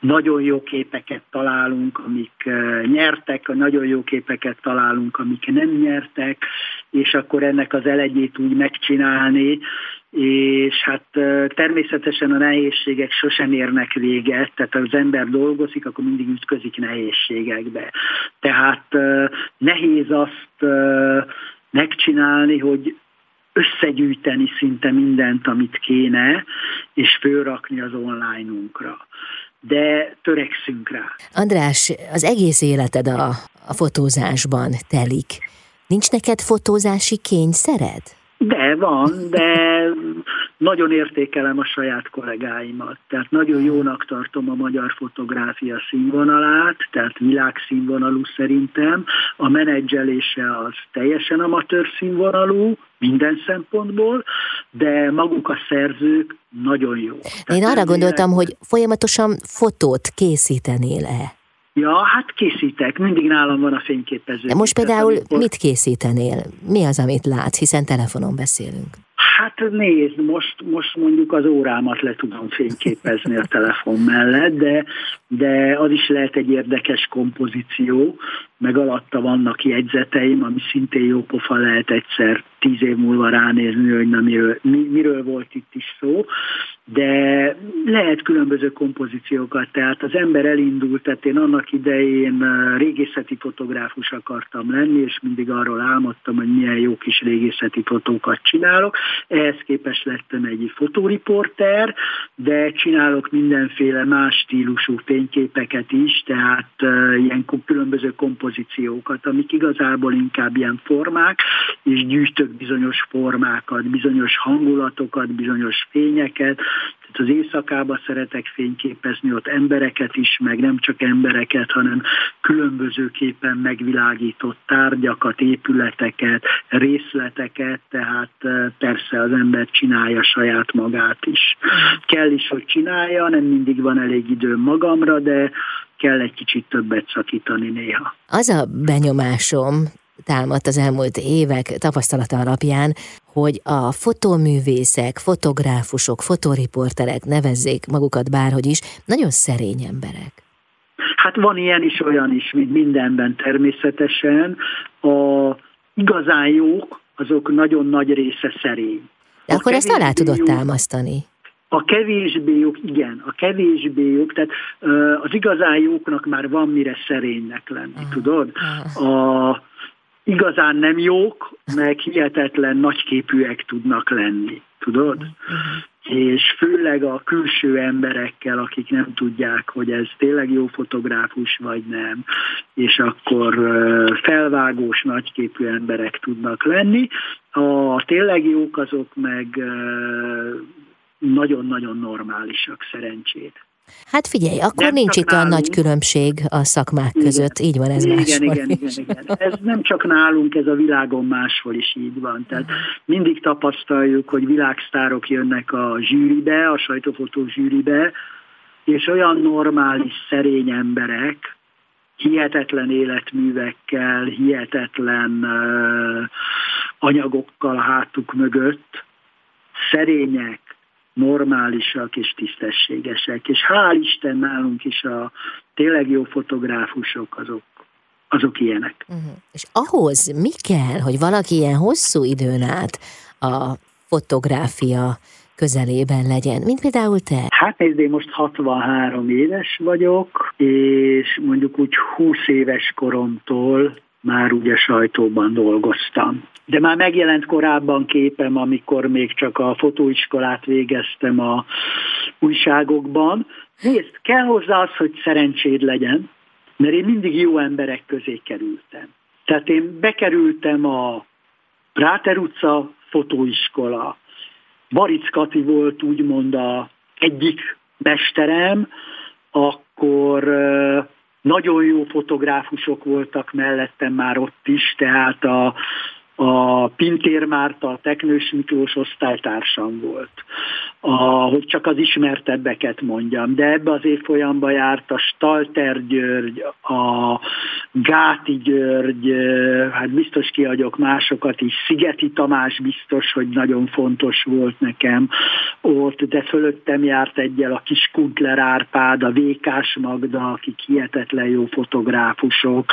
nagyon jó képeket találunk, amik nyertek, nagyon jó képeket találunk, amik nem nyertek, és akkor ennek az elegyét úgy megcsinálni, és hát természetesen a nehézségek sosem érnek véget, tehát az ember dolgozik, akkor mindig ütközik nehézségekbe. Tehát nehéz azt megcsinálni, hogy összegyűjteni szinte mindent, amit kéne, és fölrakni az online-unkra. De törekszünk rá. András, az egész életed a, a fotózásban telik. Nincs neked fotózási kényszered? De van, de nagyon értékelem a saját kollégáimat. Tehát nagyon jónak tartom a magyar fotográfia színvonalát, tehát világszínvonalú szerintem. A menedzselése az teljesen amatőr színvonalú, minden szempontból, de maguk a szerzők nagyon jó. Én arra gondoltam, hogy folyamatosan fotót készítenél-e? Ja, hát készítek, mindig nálam van a fényképező. De most például amikor... mit készítenél? Mi az, amit látsz, hiszen telefonon beszélünk? Hát nézd, most, most mondjuk az órámat le tudom fényképezni a telefon mellett, de, de az is lehet egy érdekes kompozíció, meg alatta vannak jegyzeteim, ami szintén jó pofa lehet egyszer tíz év múlva ránézni, hogy na miről, mi, miről volt itt is szó, de lehet különböző kompozíciókat, tehát az ember elindult, tehát én annak idején régészeti fotográfus akartam lenni, és mindig arról álmodtam, hogy milyen jó kis régészeti fotókat csinálok, ehhez képest lettem egy fotóriporter, de csinálok mindenféle más stílusú fényképeket is, tehát ilyen különböző kompozíciókat, amik igazából inkább ilyen formák, és gyűjtök bizonyos formákat, bizonyos hangulatokat, bizonyos fényeket, tehát az éjszakába szeretek fényképezni, ott embereket is, meg nem csak embereket, hanem különbözőképpen megvilágított tárgyakat, épületeket, részleteket, tehát persze az ember csinálja saját magát is. Kell is, hogy csinálja, nem mindig van elég idő magamra, de kell egy kicsit többet szakítani néha. Az a benyomásom, támadt az elmúlt évek tapasztalata alapján, hogy a fotóművészek, fotográfusok, fotoriporterek, nevezzék magukat bárhogy is, nagyon szerény emberek. Hát van ilyen is, olyan is, mint mindenben természetesen. A igazán jók, azok nagyon nagy része szerény. De akkor ezt alá tudod jók, támasztani? A kevésbé jók, igen, a kevésbé jók, tehát az igazán jóknak már van mire szerénynek lenni, uh, tudod? A, igazán nem jók, meg hihetetlen nagyképűek tudnak lenni, tudod? Uh-huh. És főleg a külső emberekkel, akik nem tudják, hogy ez tényleg jó fotográfus vagy nem, és akkor felvágós, nagyképű emberek tudnak lenni. A tényleg jók azok meg nagyon-nagyon normálisak szerencsét. Hát figyelj, akkor nem nincs itt nálunk. a nagy különbség a szakmák igen. között, így van ez igen, máshol. Igen, igen, igen. Ez nem csak nálunk, ez a világon máshol is így van. Tehát mindig tapasztaljuk, hogy világsztárok jönnek a zsűribe, a sajtófotó zsűribe, és olyan normális, szerény emberek, hihetetlen életművekkel, hihetetlen anyagokkal a hátuk mögött, szerények, normálisak és tisztességesek. És hál' Isten nálunk is a tényleg jó fotográfusok azok, azok ilyenek. Uh-huh. És ahhoz mi kell, hogy valaki ilyen hosszú időn át a fotográfia közelében legyen, mint például te? Hát nézd, én most 63 éves vagyok, és mondjuk úgy 20 éves koromtól már ugye sajtóban dolgoztam. De már megjelent korábban képem, amikor még csak a fotóiskolát végeztem a újságokban. Nézd, kell hozzá az, hogy szerencséd legyen, mert én mindig jó emberek közé kerültem. Tehát én bekerültem a Práter utca fotóiskola. Baric Kati volt úgymond a egyik mesterem, akkor nagyon jó fotográfusok voltak mellettem már ott is, tehát a, a Pintér Márta, a Teknős Miklós osztálytársam volt, a, hogy csak az ismertebbeket mondjam, de ebbe az évfolyamba járt a Stalter György, a Gáti György, hát biztos kiadok másokat is, Szigeti Tamás biztos, hogy nagyon fontos volt nekem ott, de fölöttem járt egyel a kis Kuntler Árpád, a Vékás Magda, akik hihetetlen jó fotográfusok,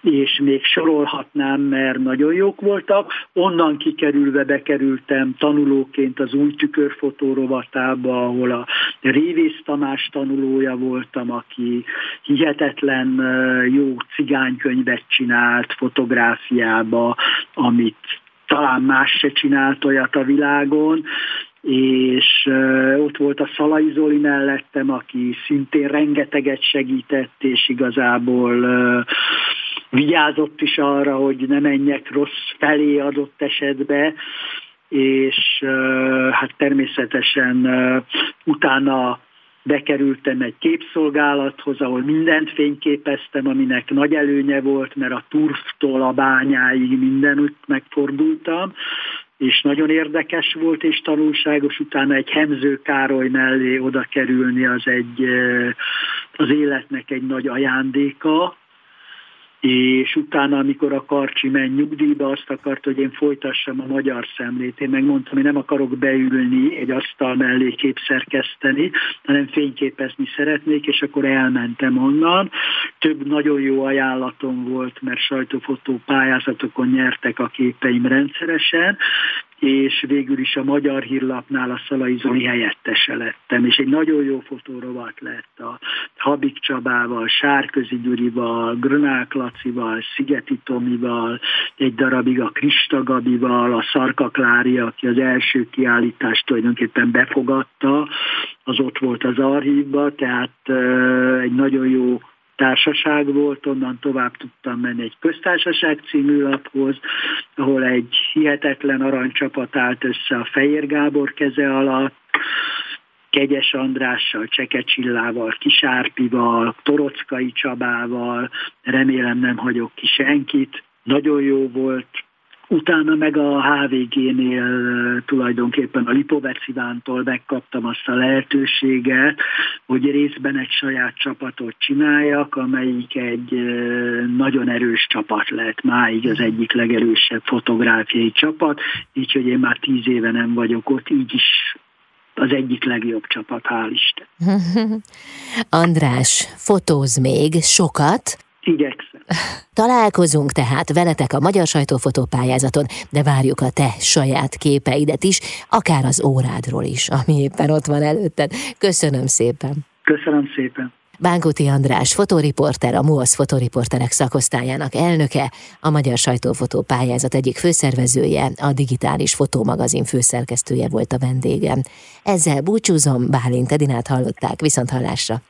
és még sorolhatnám, mert nagyon jók voltak. Onnan kikerülve bekerültem tanulóként az új tükörfotó rovatába, ahol a Révész Tamás tanulója voltam, aki hihetetlen jó cigánykönyvet csinált fotográfiába, amit talán más se csinált olyat a világon, és ott volt a Szalai Zoli mellettem, aki szintén rengeteget segített, és igazából vigyázott is arra, hogy ne menjek rossz felé adott esetbe, és hát természetesen utána bekerültem egy képszolgálathoz, ahol mindent fényképeztem, aminek nagy előnye volt, mert a turftól a bányáig mindenütt megfordultam, és nagyon érdekes volt és tanulságos, utána egy Hemző Károly mellé oda kerülni az egy az életnek egy nagy ajándéka, és utána, amikor a Karcsi ment nyugdíjba, azt akart, hogy én folytassam a magyar szemlét. Én megmondtam, hogy nem akarok beülni, egy asztal mellé képszerkeszteni, hanem fényképezni szeretnék, és akkor elmentem onnan. Több nagyon jó ajánlatom volt, mert sajtófotó pályázatokon nyertek a képeim rendszeresen, és végül is a Magyar Hírlapnál a Szalai Zoli helyettese lettem, és egy nagyon jó fotórovat lett a Habik Csabával, Sárközi Gyurival, Grönák Lacival, Szigeti Tomival, egy darabig a Krista Gabival, a Szarka Klári, aki az első kiállítást tulajdonképpen befogadta, az ott volt az archívban, tehát egy nagyon jó társaság volt, onnan tovább tudtam menni egy köztársaság című laphoz, ahol egy hihetetlen aranycsapat állt össze a Fehér Gábor keze alatt, Kegyes Andrással, Cseke Csillával, Kisárpival, Torockai Csabával, remélem nem hagyok ki senkit. Nagyon jó volt, Utána meg a HVG-nél tulajdonképpen a Lipovec Ivántól megkaptam azt a lehetőséget, hogy részben egy saját csapatot csináljak, amelyik egy nagyon erős csapat lett, máig az egyik legerősebb fotográfiai csapat, így hogy én már tíz éve nem vagyok ott, így is az egyik legjobb csapat, hál' Isten. András, fotóz még sokat, Igyekszem. Találkozunk tehát veletek a Magyar Sajtófotó pályázaton, de várjuk a te saját képeidet is, akár az órádról is, ami éppen ott van előtted. Köszönöm szépen. Köszönöm szépen. Bánkoti András, fotóriporter, a MUOSZ fotóriporterek szakosztályának elnöke, a Magyar Sajtófotó pályázat egyik főszervezője, a digitális fotómagazin főszerkesztője volt a vendégem. Ezzel búcsúzom, Bálint Edinát hallották, viszont hallásra.